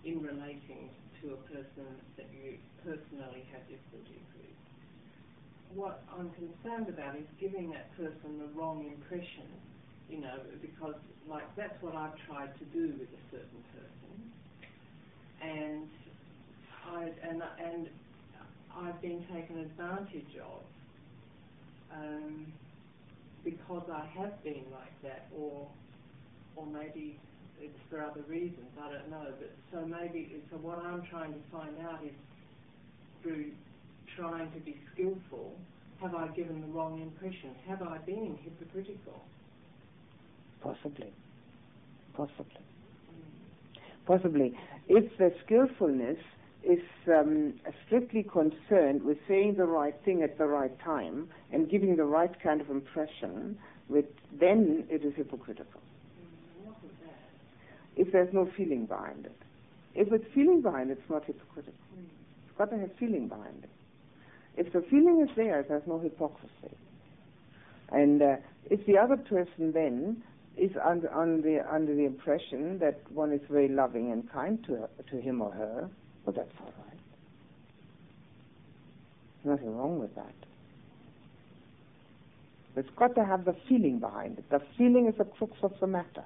in relating to a person that you personally have difficulties with, what I'm concerned about is giving that person the wrong impression. You know, because like that's what I've tried to do with a certain person, and I and and I've been taken advantage of um, because I have been like that, or or maybe it's for other reasons. I don't know. But so maybe so what I'm trying to find out is through trying to be skillful, have I given the wrong impression? Have I been hypocritical? Possibly. Possibly. Possibly. If the skillfulness is um, strictly concerned with saying the right thing at the right time and giving the right kind of impression, with, then it is hypocritical. If there's no feeling behind it. If it's feeling behind it, it's not hypocritical. It's got to have feeling behind it. If the feeling is there, there's no hypocrisy. And uh, if the other person then is under, under, under the impression that one is very loving and kind to, her, to him or her, well, that's all right. There's nothing wrong with that. It's got to have the feeling behind it. The feeling is the crux of the matter.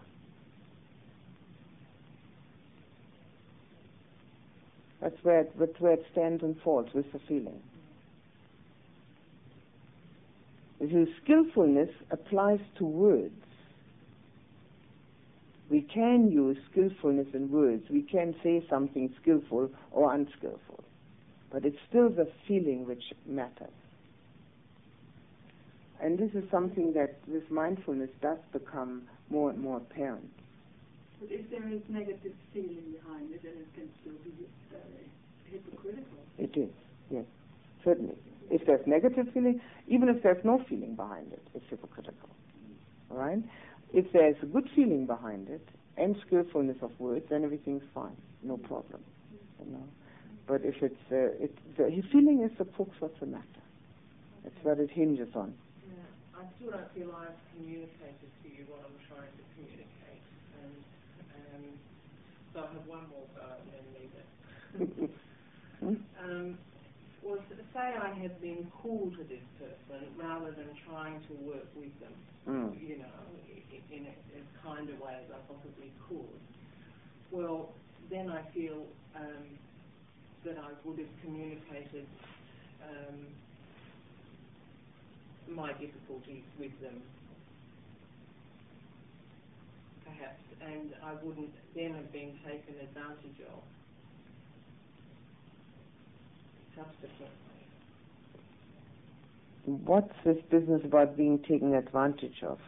That's where it, that's where it stands and falls with the feeling. The skillfulness applies to words. We can use skillfulness in words. We can say something skillful or unskillful. But it's still the feeling which matters. And this is something that this mindfulness does become more and more apparent. But if there is negative feeling behind it, then it can still be uh, hypocritical. It is, yes, certainly. If there's negative feeling, even if there's no feeling behind it, it's hypocritical. All right? If there's a good feeling behind it and skillfulness of words, then everything's fine, no problem. You know. But if it's uh, it, the feeling is the crux of the matter. It's what it hinges on. Yeah, I still don't feel I've communicated to you what I'm trying to communicate, and I have one more go and then leave it. um, was say I had been cool to this person rather than trying to work with them, mm. you know, in a, as kind a way as I possibly could. Well, then I feel um, that I would have communicated um, my difficulties with them, perhaps, and I wouldn't then have been taken advantage of subsequently. What's this business about being taken advantage of?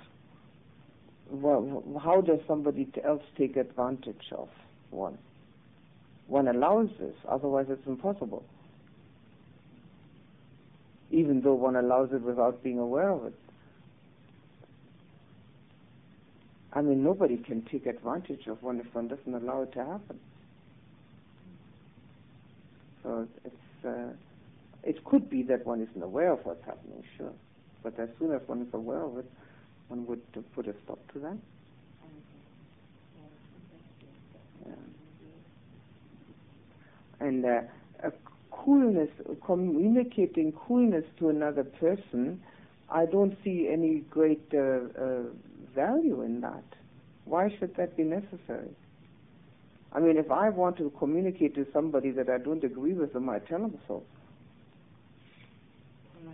Well, how does somebody else take advantage of one? One allows this, otherwise it's impossible. Even though one allows it without being aware of it. I mean, nobody can take advantage of one if one doesn't allow it to happen. So it's uh, it could be that one isn't aware of what's happening, sure. But as soon as one is aware of it, one would uh, put a stop to that. Yeah. And uh, a coolness, communicating coolness to another person, I don't see any great uh, uh, value in that. Why should that be necessary? I mean, if I want to communicate to somebody that I don't agree with them, I tell them so. Mm.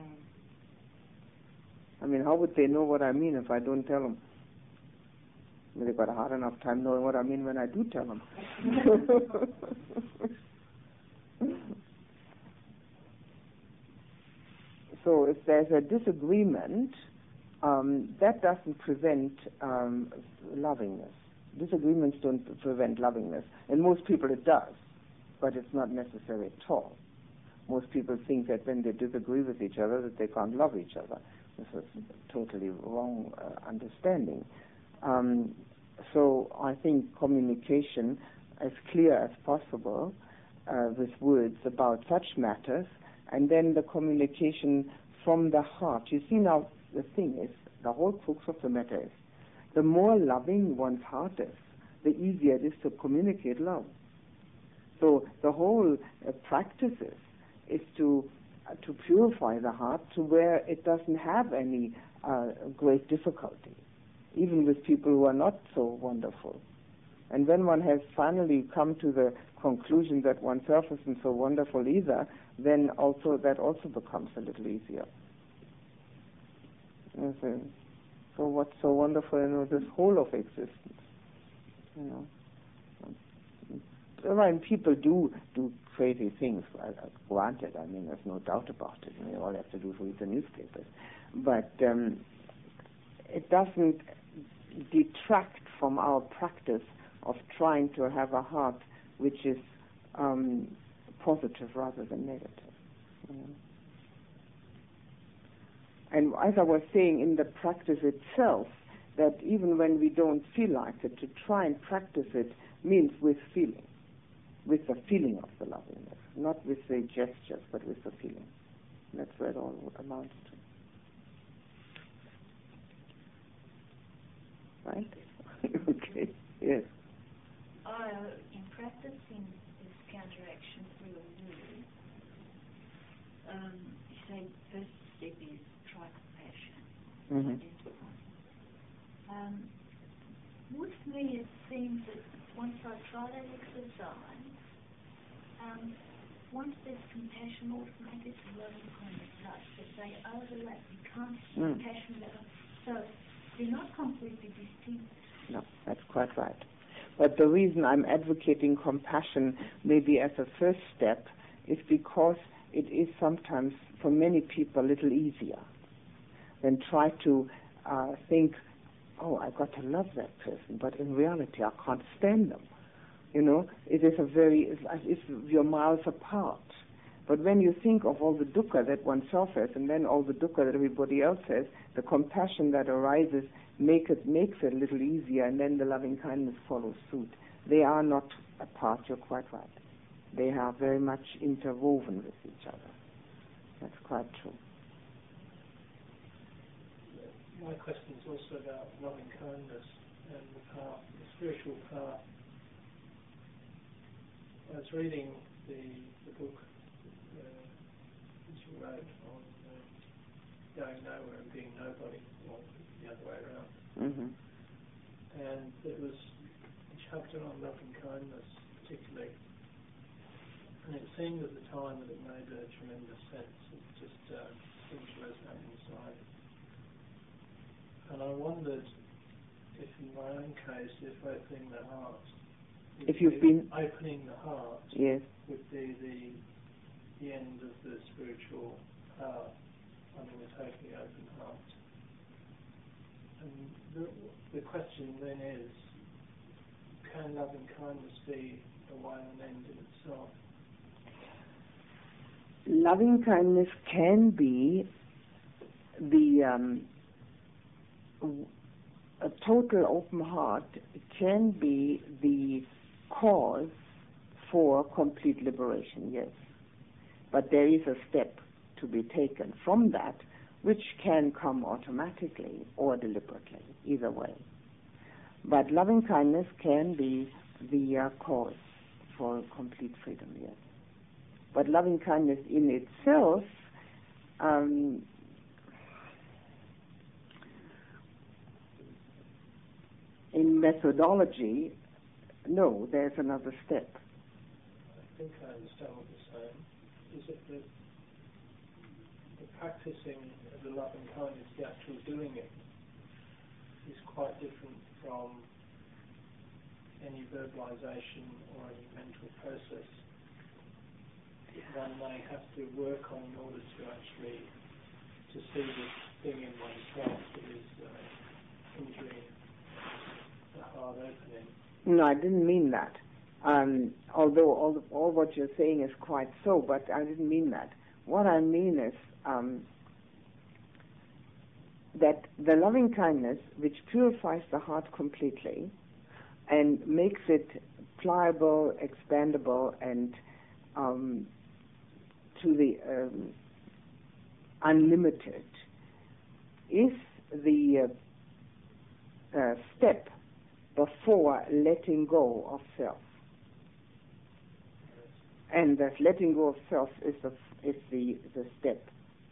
I mean, how would they know what I mean if I don't tell them? I mean, they've got a hard enough time knowing what I mean when I do tell them. So if there's a disagreement, um, that doesn't prevent um, lovingness. Disagreements don't prevent lovingness. And most people it does, but it's not necessary at all. Most people think that when they disagree with each other that they can't love each other. This is totally wrong uh, understanding. Um, so I think communication as clear as possible uh, with words about such matters, and then the communication from the heart. You see now, the thing is, the whole crux of the matter is, the more loving one's heart is, the easier it is to communicate love. So the whole uh, practice is, is to uh, to purify the heart to where it doesn't have any uh, great difficulty, even with people who are not so wonderful. And when one has finally come to the conclusion that oneself isn't so wonderful either, then also that also becomes a little easier. So, so what's so wonderful in this whole of existence? You know. I mean, people do do crazy things. I, granted, I mean, there's no doubt about it. Mean, all have to do is read the newspapers. But um, it doesn't detract from our practice of trying to have a heart which is um, positive rather than negative. You know. And as I was saying, in the practice itself, that even when we don't feel like it, to try and practice it means with feeling, with the feeling of the lovingness, not with the gestures, but with the feeling. That's where it all amounts to. Right? okay. Yes. Uh, in practicing this counteraction through a um, you say first step is try compassion. Mm-hmm. Um, with me, it seems that once I try that exercise, um, once there's compassion, automatically loving kindness starts to say overlap. You can't Mm. compassion without. So they're not completely distinct. No, that's quite right. But the reason I'm advocating compassion maybe as a first step is because it is sometimes for many people a little easier than try to uh, think, oh, I've got to love that person, but in reality I can't stand them. You know, it is a very, it's as if you're miles apart. But when you think of all the dukkha that oneself has, and then all the dukkha that everybody else has, the compassion that arises make it, makes it a little easier, and then the loving kindness follows suit. They are not apart, you're quite right. They are very much interwoven with each other. That's quite true. My question is also about loving kindness and the path, the spiritual path. I was reading the, the book uh, that you wrote on um, going nowhere and being nobody, or the other way around. hmm And it was a chapter on loving kindness, particularly. And it seemed at the time that it made a tremendous sense. It just uh, seemed to resonate inside. And I wondered if, in my own case, if opening the heart, If you've been- opening the heart Yes. would be the the end of the spiritual path, mean, a totally open heart. And the, the question then is, can loving kindness be a way and end in itself? Loving kindness can be the um, a total open heart can be the cause for complete liberation, yes. But there is a step to be taken from that, which can come automatically or deliberately, either way. But loving kindness can be the uh, cause for complete freedom, yes. But loving kindness in itself um, in methodology, no, there's another step. I think I understand what you're saying. Is it that the practicing of the loving kindness, the actual doing it, is quite different from any verbalization or any mental process one may have to work on in order to actually to see this thing in oneself that is uh, injuring. No, I didn't mean that. Um, although all, all what you're saying is quite so, but I didn't mean that. What I mean is um, that the loving kindness, which purifies the heart completely and makes it pliable, expandable, and um, to the um, unlimited, is the uh, uh, step before letting go of self. And that letting go of self is the, is the, the step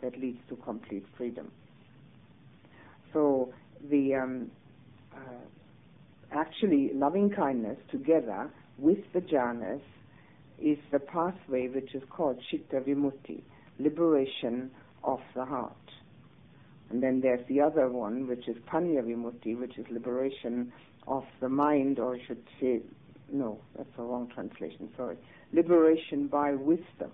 that leads to complete freedom. So the um, uh, actually loving kindness together with the jhanas is the pathway which is called chitta vimutti, liberation of the heart. And then there's the other one, which is panya vimutti, which is liberation of the mind, or I should say, no, that's a wrong translation, sorry. Liberation by wisdom.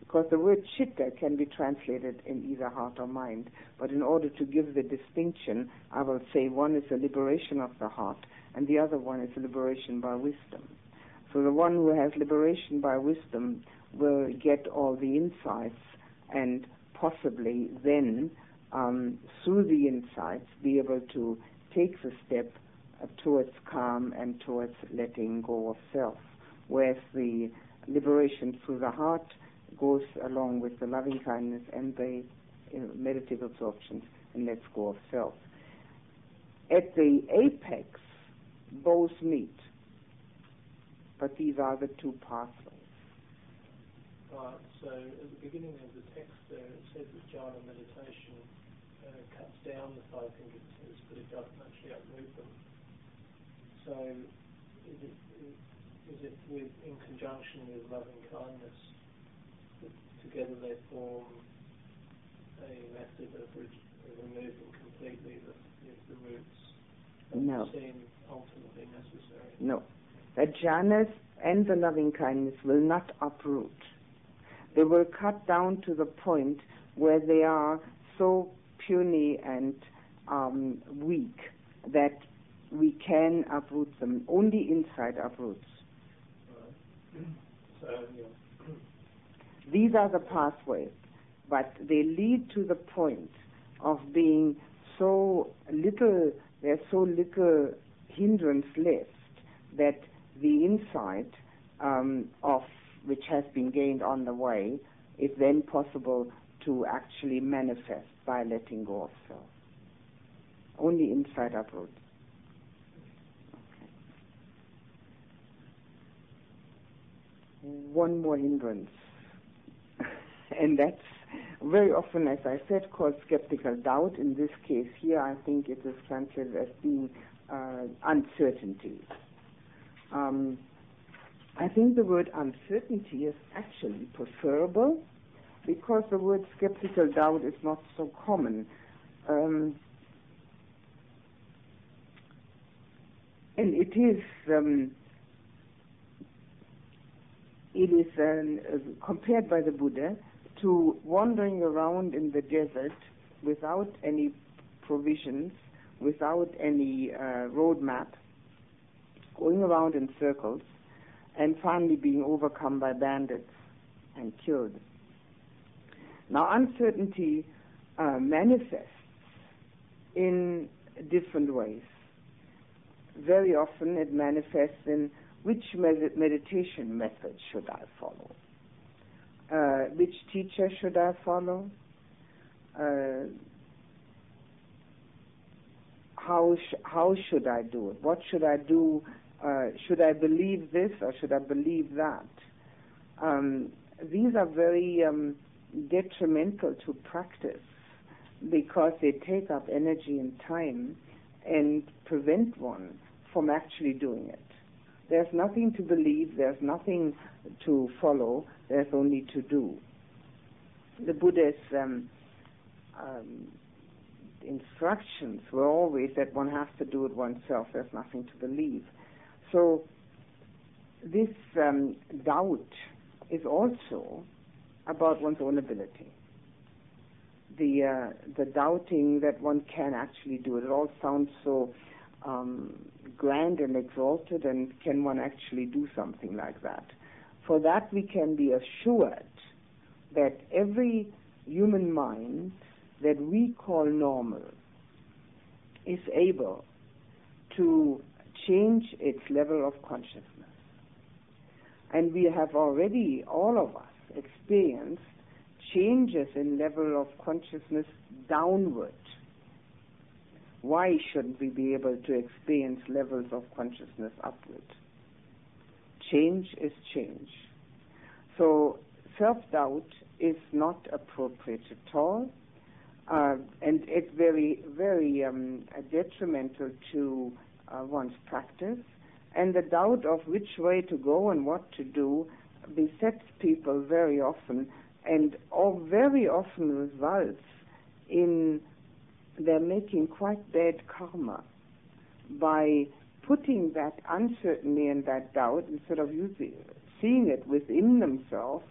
Because the word chitta can be translated in either heart or mind, but in order to give the distinction, I will say one is the liberation of the heart, and the other one is liberation by wisdom. So the one who has liberation by wisdom will get all the insights and possibly then, um, through the insights, be able to take the step towards calm and towards letting go of self. Whereas the liberation through the heart goes along with the loving kindness and the you know, meditative absorptions and lets go of self. At the apex, both meet, but these are the two pathways. Right, so at the beginning of the text there it says that jhana meditation uh, cuts down the five hindrances, but it doesn't actually uproot them. So is it, is it with, in conjunction with loving kindness that together they form a method of, re- of removing completely the roots that No. seem ultimately necessary? No. The jhanas and the loving kindness will not uproot. They will cut down to the point where they are so puny and um, weak that we can uproot them. Only insight uproots. These are the pathways, but they lead to the point of being so little, there's so little hindrance left that the insight um, of which has been gained on the way is then possible to actually manifest by letting go of self. Only insight uproots. One more hindrance and that's very often, as I said, called skeptical doubt. In this case here, I think it is translated as being uh, uncertainty. Um, I think the word uncertainty is actually preferable because the word skeptical doubt is not so common. Um, and it is um, it is um, compared by the Buddha to wandering around in the desert without any provisions, without any uh, road map, going around in circles, and finally being overcome by bandits and killed. Now, uncertainty uh, manifests in different ways. Very often it manifests in which med- meditation method should I follow? Uh, which teacher should I follow? Uh, how sh- how should I do it? What should I do? Uh, should I believe this or should I believe that? Um, these are very um, detrimental to practice because they take up energy and time and prevent one from actually doing it. There's nothing to believe, there's nothing to follow, there's only to do. The Buddha's um, um, instructions were always that one has to do it oneself, there's nothing to believe. So, this um, doubt is also about one's own ability. the uh, the doubting that one can actually do it. It all sounds so Um, grand and exalted, and can one actually do something like that? For that, we can be assured that every human mind that we call normal is able to change its level of consciousness. And we have already, all of us, experienced changes in level of consciousness downward. Why shouldn't we be able to experience levels of consciousness upward? Change is change. So self-doubt is not appropriate at all, uh, and it's very, very um, detrimental to uh, one's practice. And the doubt of which way to go and what to do besets people very often, and all very often results in their making quite bad karma by putting that uncertainty and that doubt instead of using, seeing it within themselves,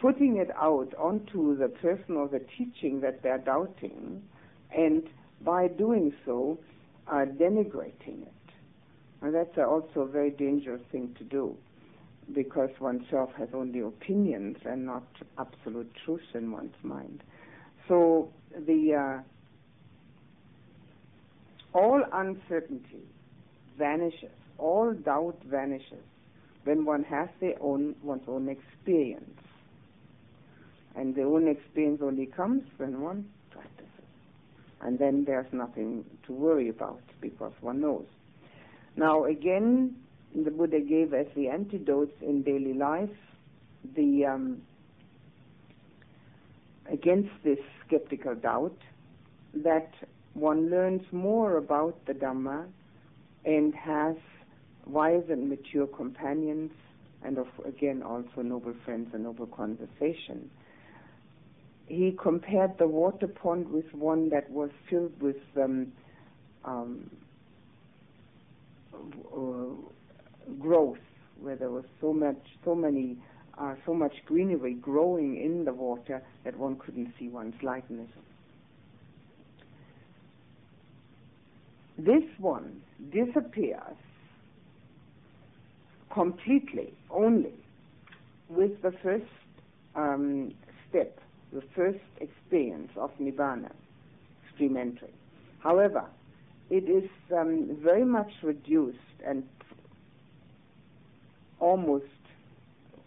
putting it out onto the person or the teaching that they're doubting, and by doing so, uh, denigrating it. And that's also a very dangerous thing to do because oneself has only opinions and not absolute truth in one's mind. So the uh, all uncertainty vanishes, all doubt vanishes when one has their own one's own experience. And the own experience only comes when one practices. And then there's nothing to worry about because one knows. Now again, the Buddha gave as the antidotes in daily life the um, against this skeptical doubt that one learns more about the Dhamma and has wise and mature companions and of, again also noble friends and noble conversation. He compared the water pond with one that was filled with um, um, uh, growth, where there was so much, so many, uh, so much greenery growing in the water that one couldn't see one's likeness. This one disappears completely only with the first um, step, the first experience of Nibbana, stream entry. However, it is um, very much reduced and almost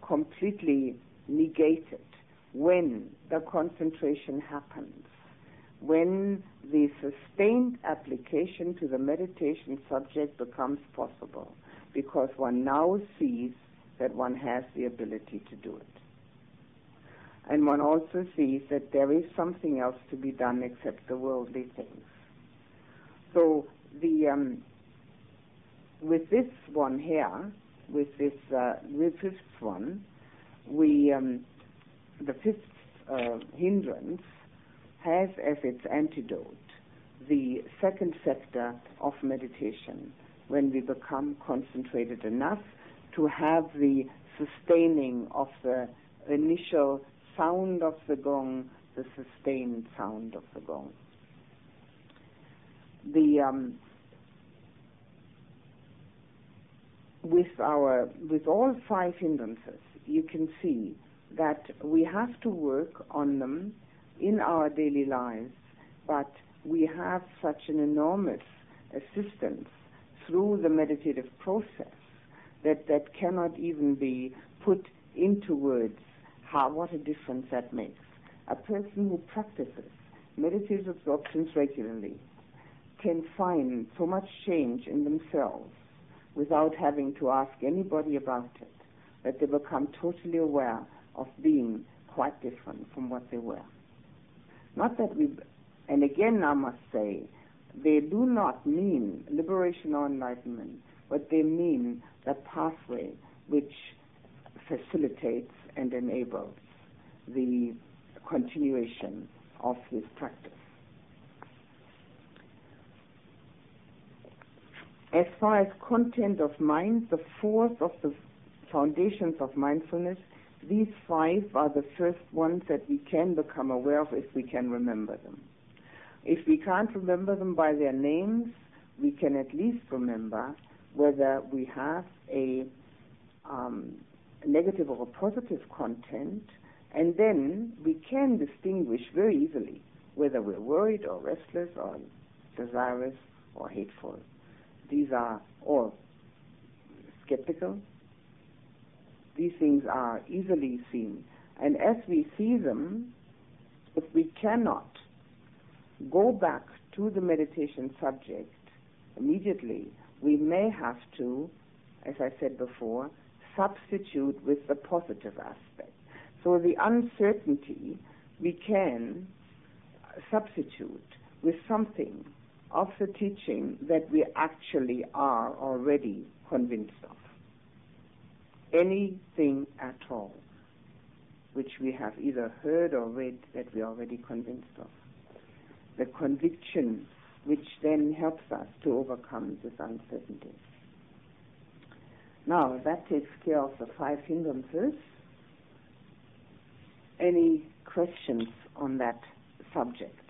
completely negated when the concentration happens when the sustained application to the meditation subject becomes possible because one now sees that one has the ability to do it. And one also sees that there is something else to be done except the worldly things. So the um, with this one here, with this uh, fifth one, we um, the fifth uh, hindrance has as its antidote the second sector of meditation, when we become concentrated enough to have the sustaining of the initial sound of the gong, the sustained sound of the gong. The um, with our with all five hindrances, you can see that we have to work on them in our daily lives, but we have such an enormous assistance through the meditative process that that cannot even be put into words how what a difference that makes. A person who practices meditative absorptions regularly can find so much change in themselves without having to ask anybody about it, that they become totally aware of being quite different from what they were. Not that we, and again I must say, they do not mean liberation or enlightenment, but they mean the pathway which facilitates and enables the continuation of this practice. As far as content of mind, the fourth of the foundations of mindfulness these five are the first ones that we can become aware of if we can remember them. If we can't remember them by their names, we can at least remember whether we have a um, negative or a positive content, and then we can distinguish very easily whether we're worried or restless or desirous or hateful. These are all skeptical. These things are easily seen. And as we see them, if we cannot go back to the meditation subject immediately, we may have to, as I said before, substitute with the positive aspect. So the uncertainty we can substitute with something of the teaching that we actually are already convinced of. Anything at all which we have either heard or read that we are already convinced of. The conviction which then helps us to overcome this uncertainty. Now, that takes care of the five hindrances. Any questions on that subject?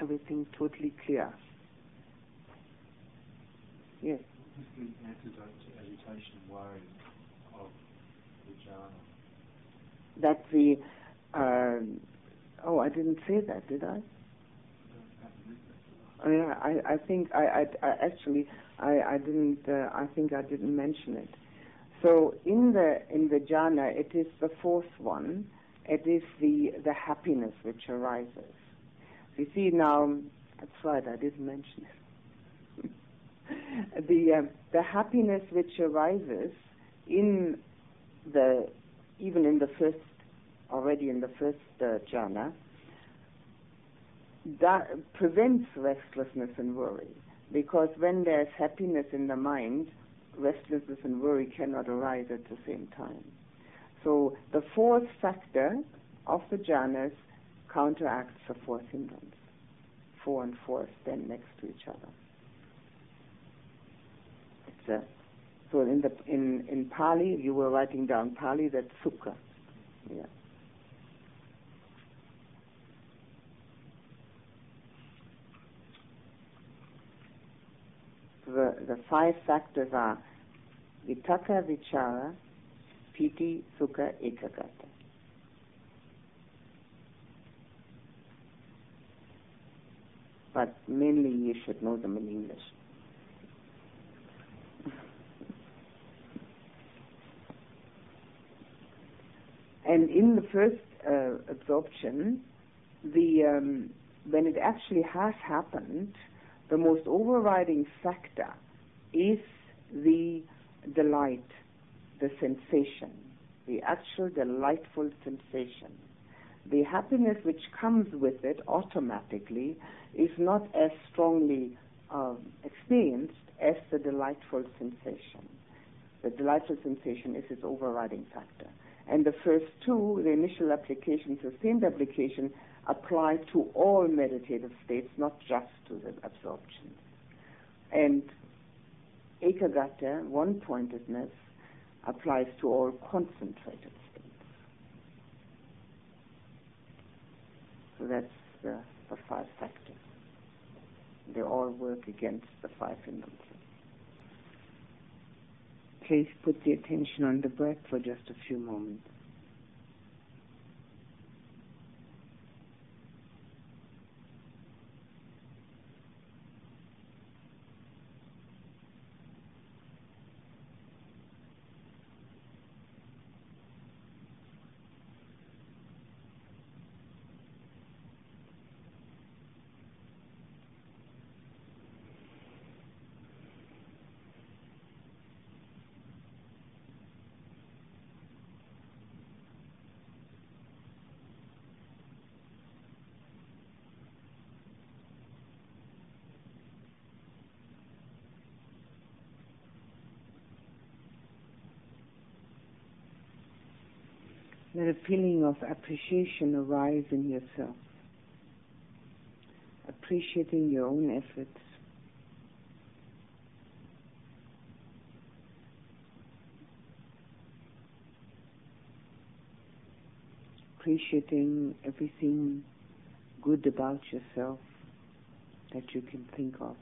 Everything totally clear? Yes. The antidote to worry of the jhana? That the, uh, oh, I didn't say that, did I? Oh, yeah, I, I think I, I, I actually I, I didn't uh, I think I didn't mention it. So in the in the jhana, it is the fourth one. It is the the happiness which arises. You see now, that's right. I didn't mention it. the uh, the happiness which arises in the even in the first already in the first uh, jhana that prevents restlessness and worry. Because when there's happiness in the mind, restlessness and worry cannot arise at the same time. So the fourth factor of the jhanas counteracts the fourth hindrance. Four and four stand next to each other. A, so in the in in Pali, you were writing down Pali. That's sukha. Yeah. the, the five factors are vitakka, vichara, piti, sukha, ekaggata. But mainly you should know them in English. and in the first uh, absorption, the um, when it actually has happened, the most overriding factor is the delight, the sensation, the actual delightful sensation. The happiness which comes with it automatically is not as strongly um, experienced as the delightful sensation. The delightful sensation is its overriding factor. And the first two, the initial application, sustained application, apply to all meditative states, not just to the absorption. And ekaggata, one-pointedness, applies to all concentrated states. So that's the, uh, the five factors. They all work against the five hindrances. Please put the attention on the breath for just a few moments. let a feeling of appreciation arise in yourself, appreciating your own efforts. Appreciating everything good about yourself that you can think of.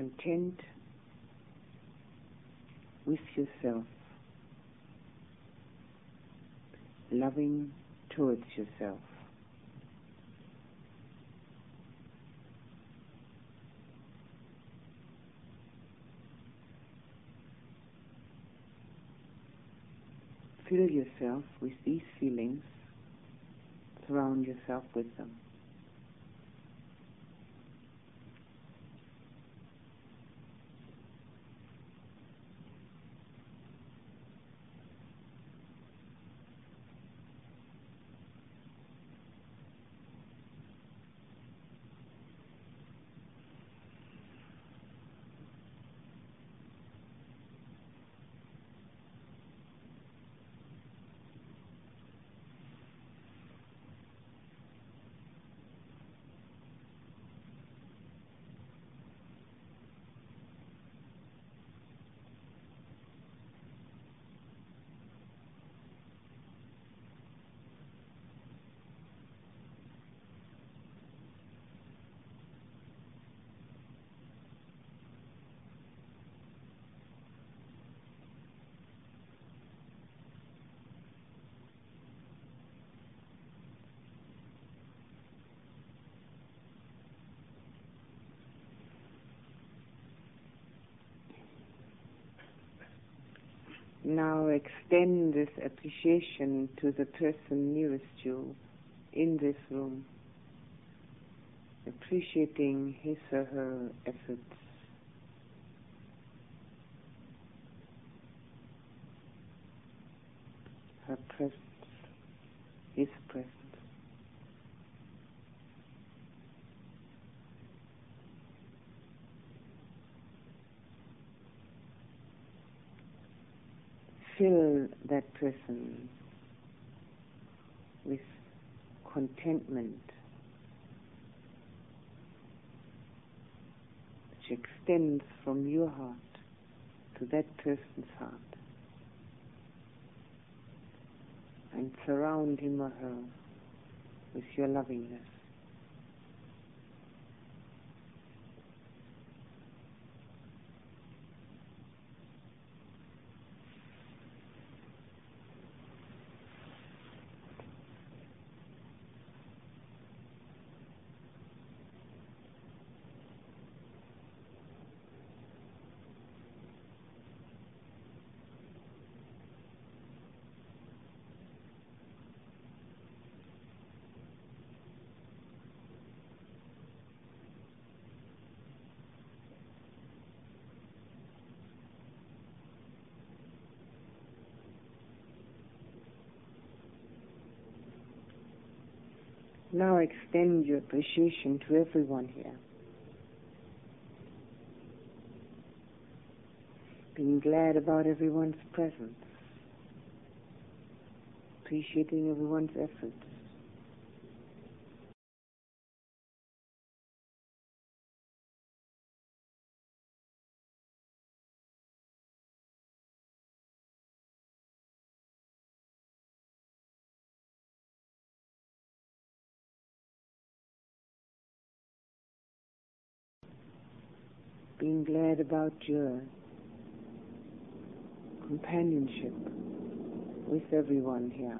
Content with yourself, loving towards yourself. Fill yourself with these feelings, surround yourself with them. Now extend this appreciation to the person nearest you in this room, appreciating his or her efforts. Her presence, his presence. Fill that person with contentment which extends from your heart to that person's heart and surround him or her with your lovingness. Extend your appreciation to everyone here. Being glad about everyone's presence. Appreciating everyone's efforts. Being glad about your companionship with everyone here.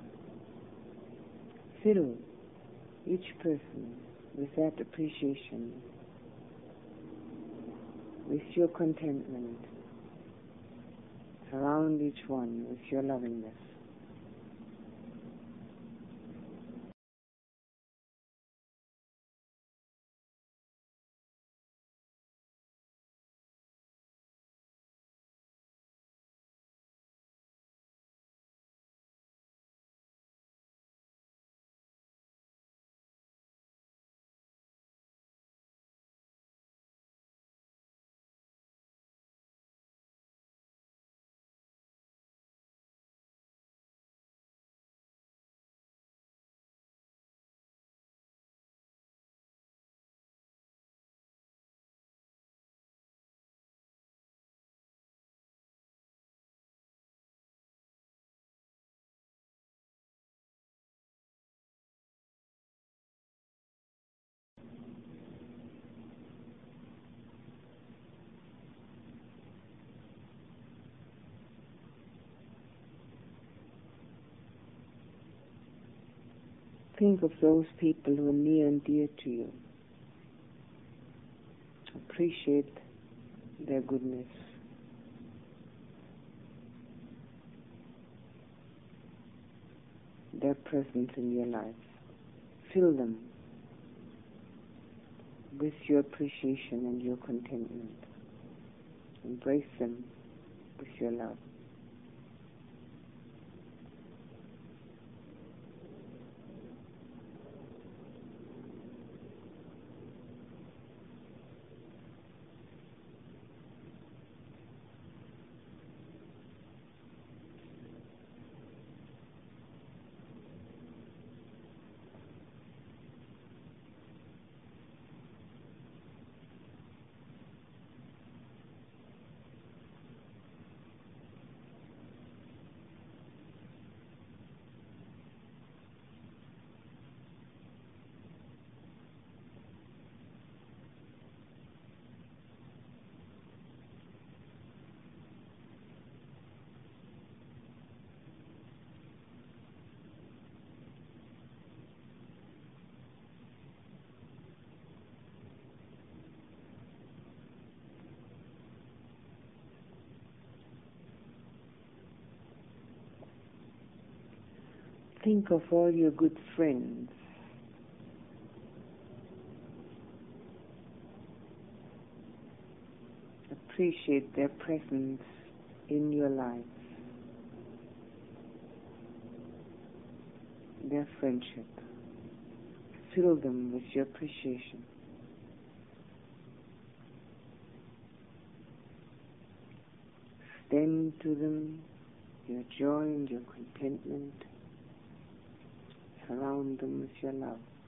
Fill each person with that appreciation, with your contentment. Surround each one with your lovingness. Think of those people who are near and dear to you. Appreciate their goodness. Their presence in your life. Fill them with your appreciation and your contentment. Embrace them with your love. Think of all your good friends. Appreciate their presence in your life, their friendship. Fill them with your appreciation. Extend to them your joy and your contentment. Surround them your love.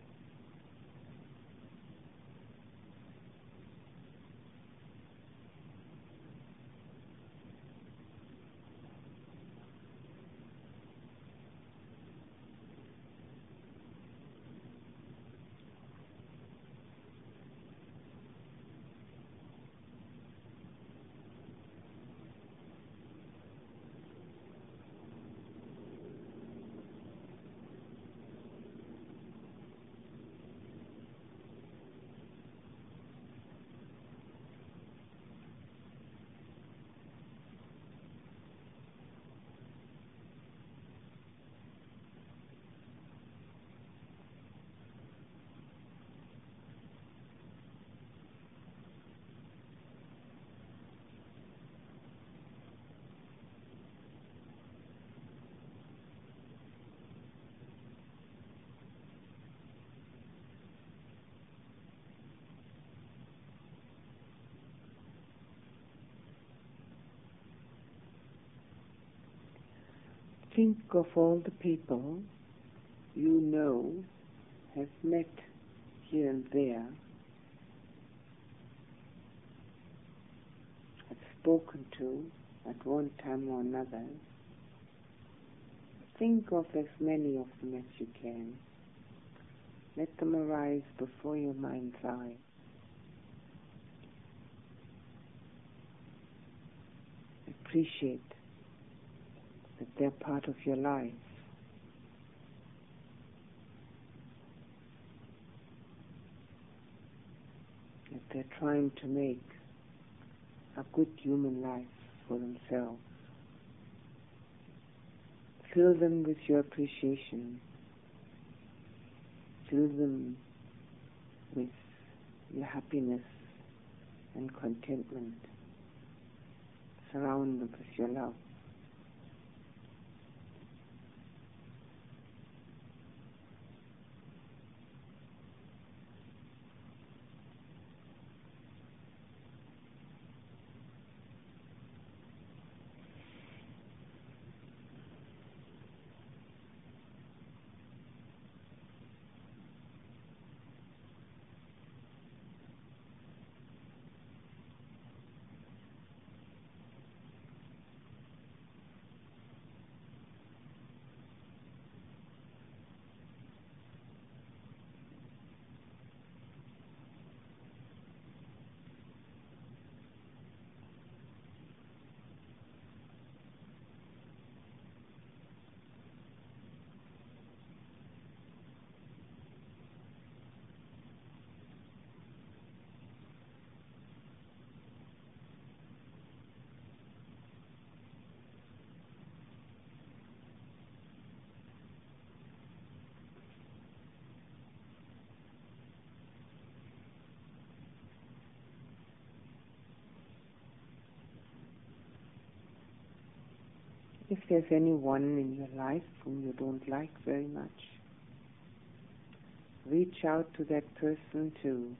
Think of all the people you know have met here and there, have spoken to at one time or another. Think of as many of them as you can. Let them arise before your mind's eye. Appreciate that they're part of your life. That they're trying to make a good human life for themselves. Fill them with your appreciation. Fill them with your happiness and contentment. Surround them with your love. If there's anyone in your life whom you don't like very much, reach out to that person too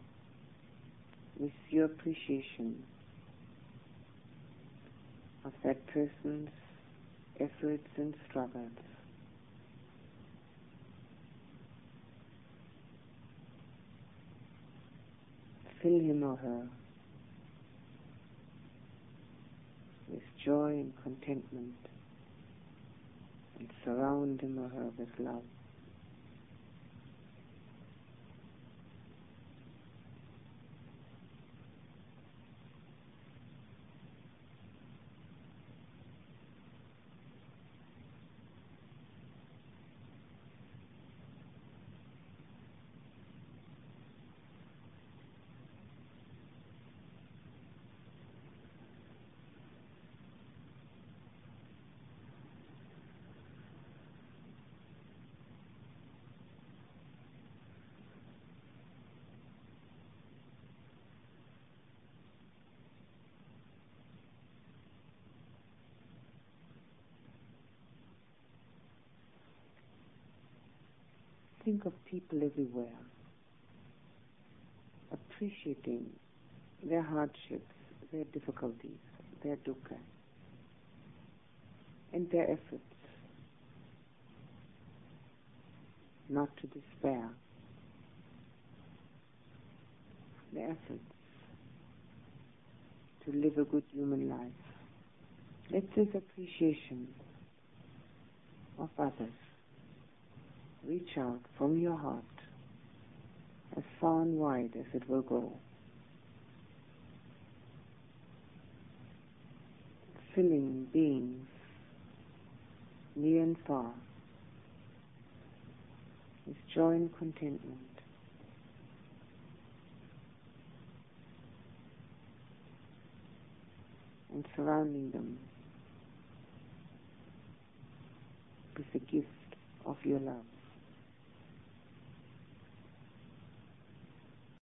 with your appreciation of that person's efforts and struggles. Fill him or her with joy and contentment surround him with love. Think of people everywhere, appreciating their hardships, their difficulties, their dukkha, and their efforts not to despair, their efforts to live a good human life. It's this appreciation of others reach out from your heart as far and wide as it will go, filling beings near and far with joy and contentment. And surrounding them with the gift of your love.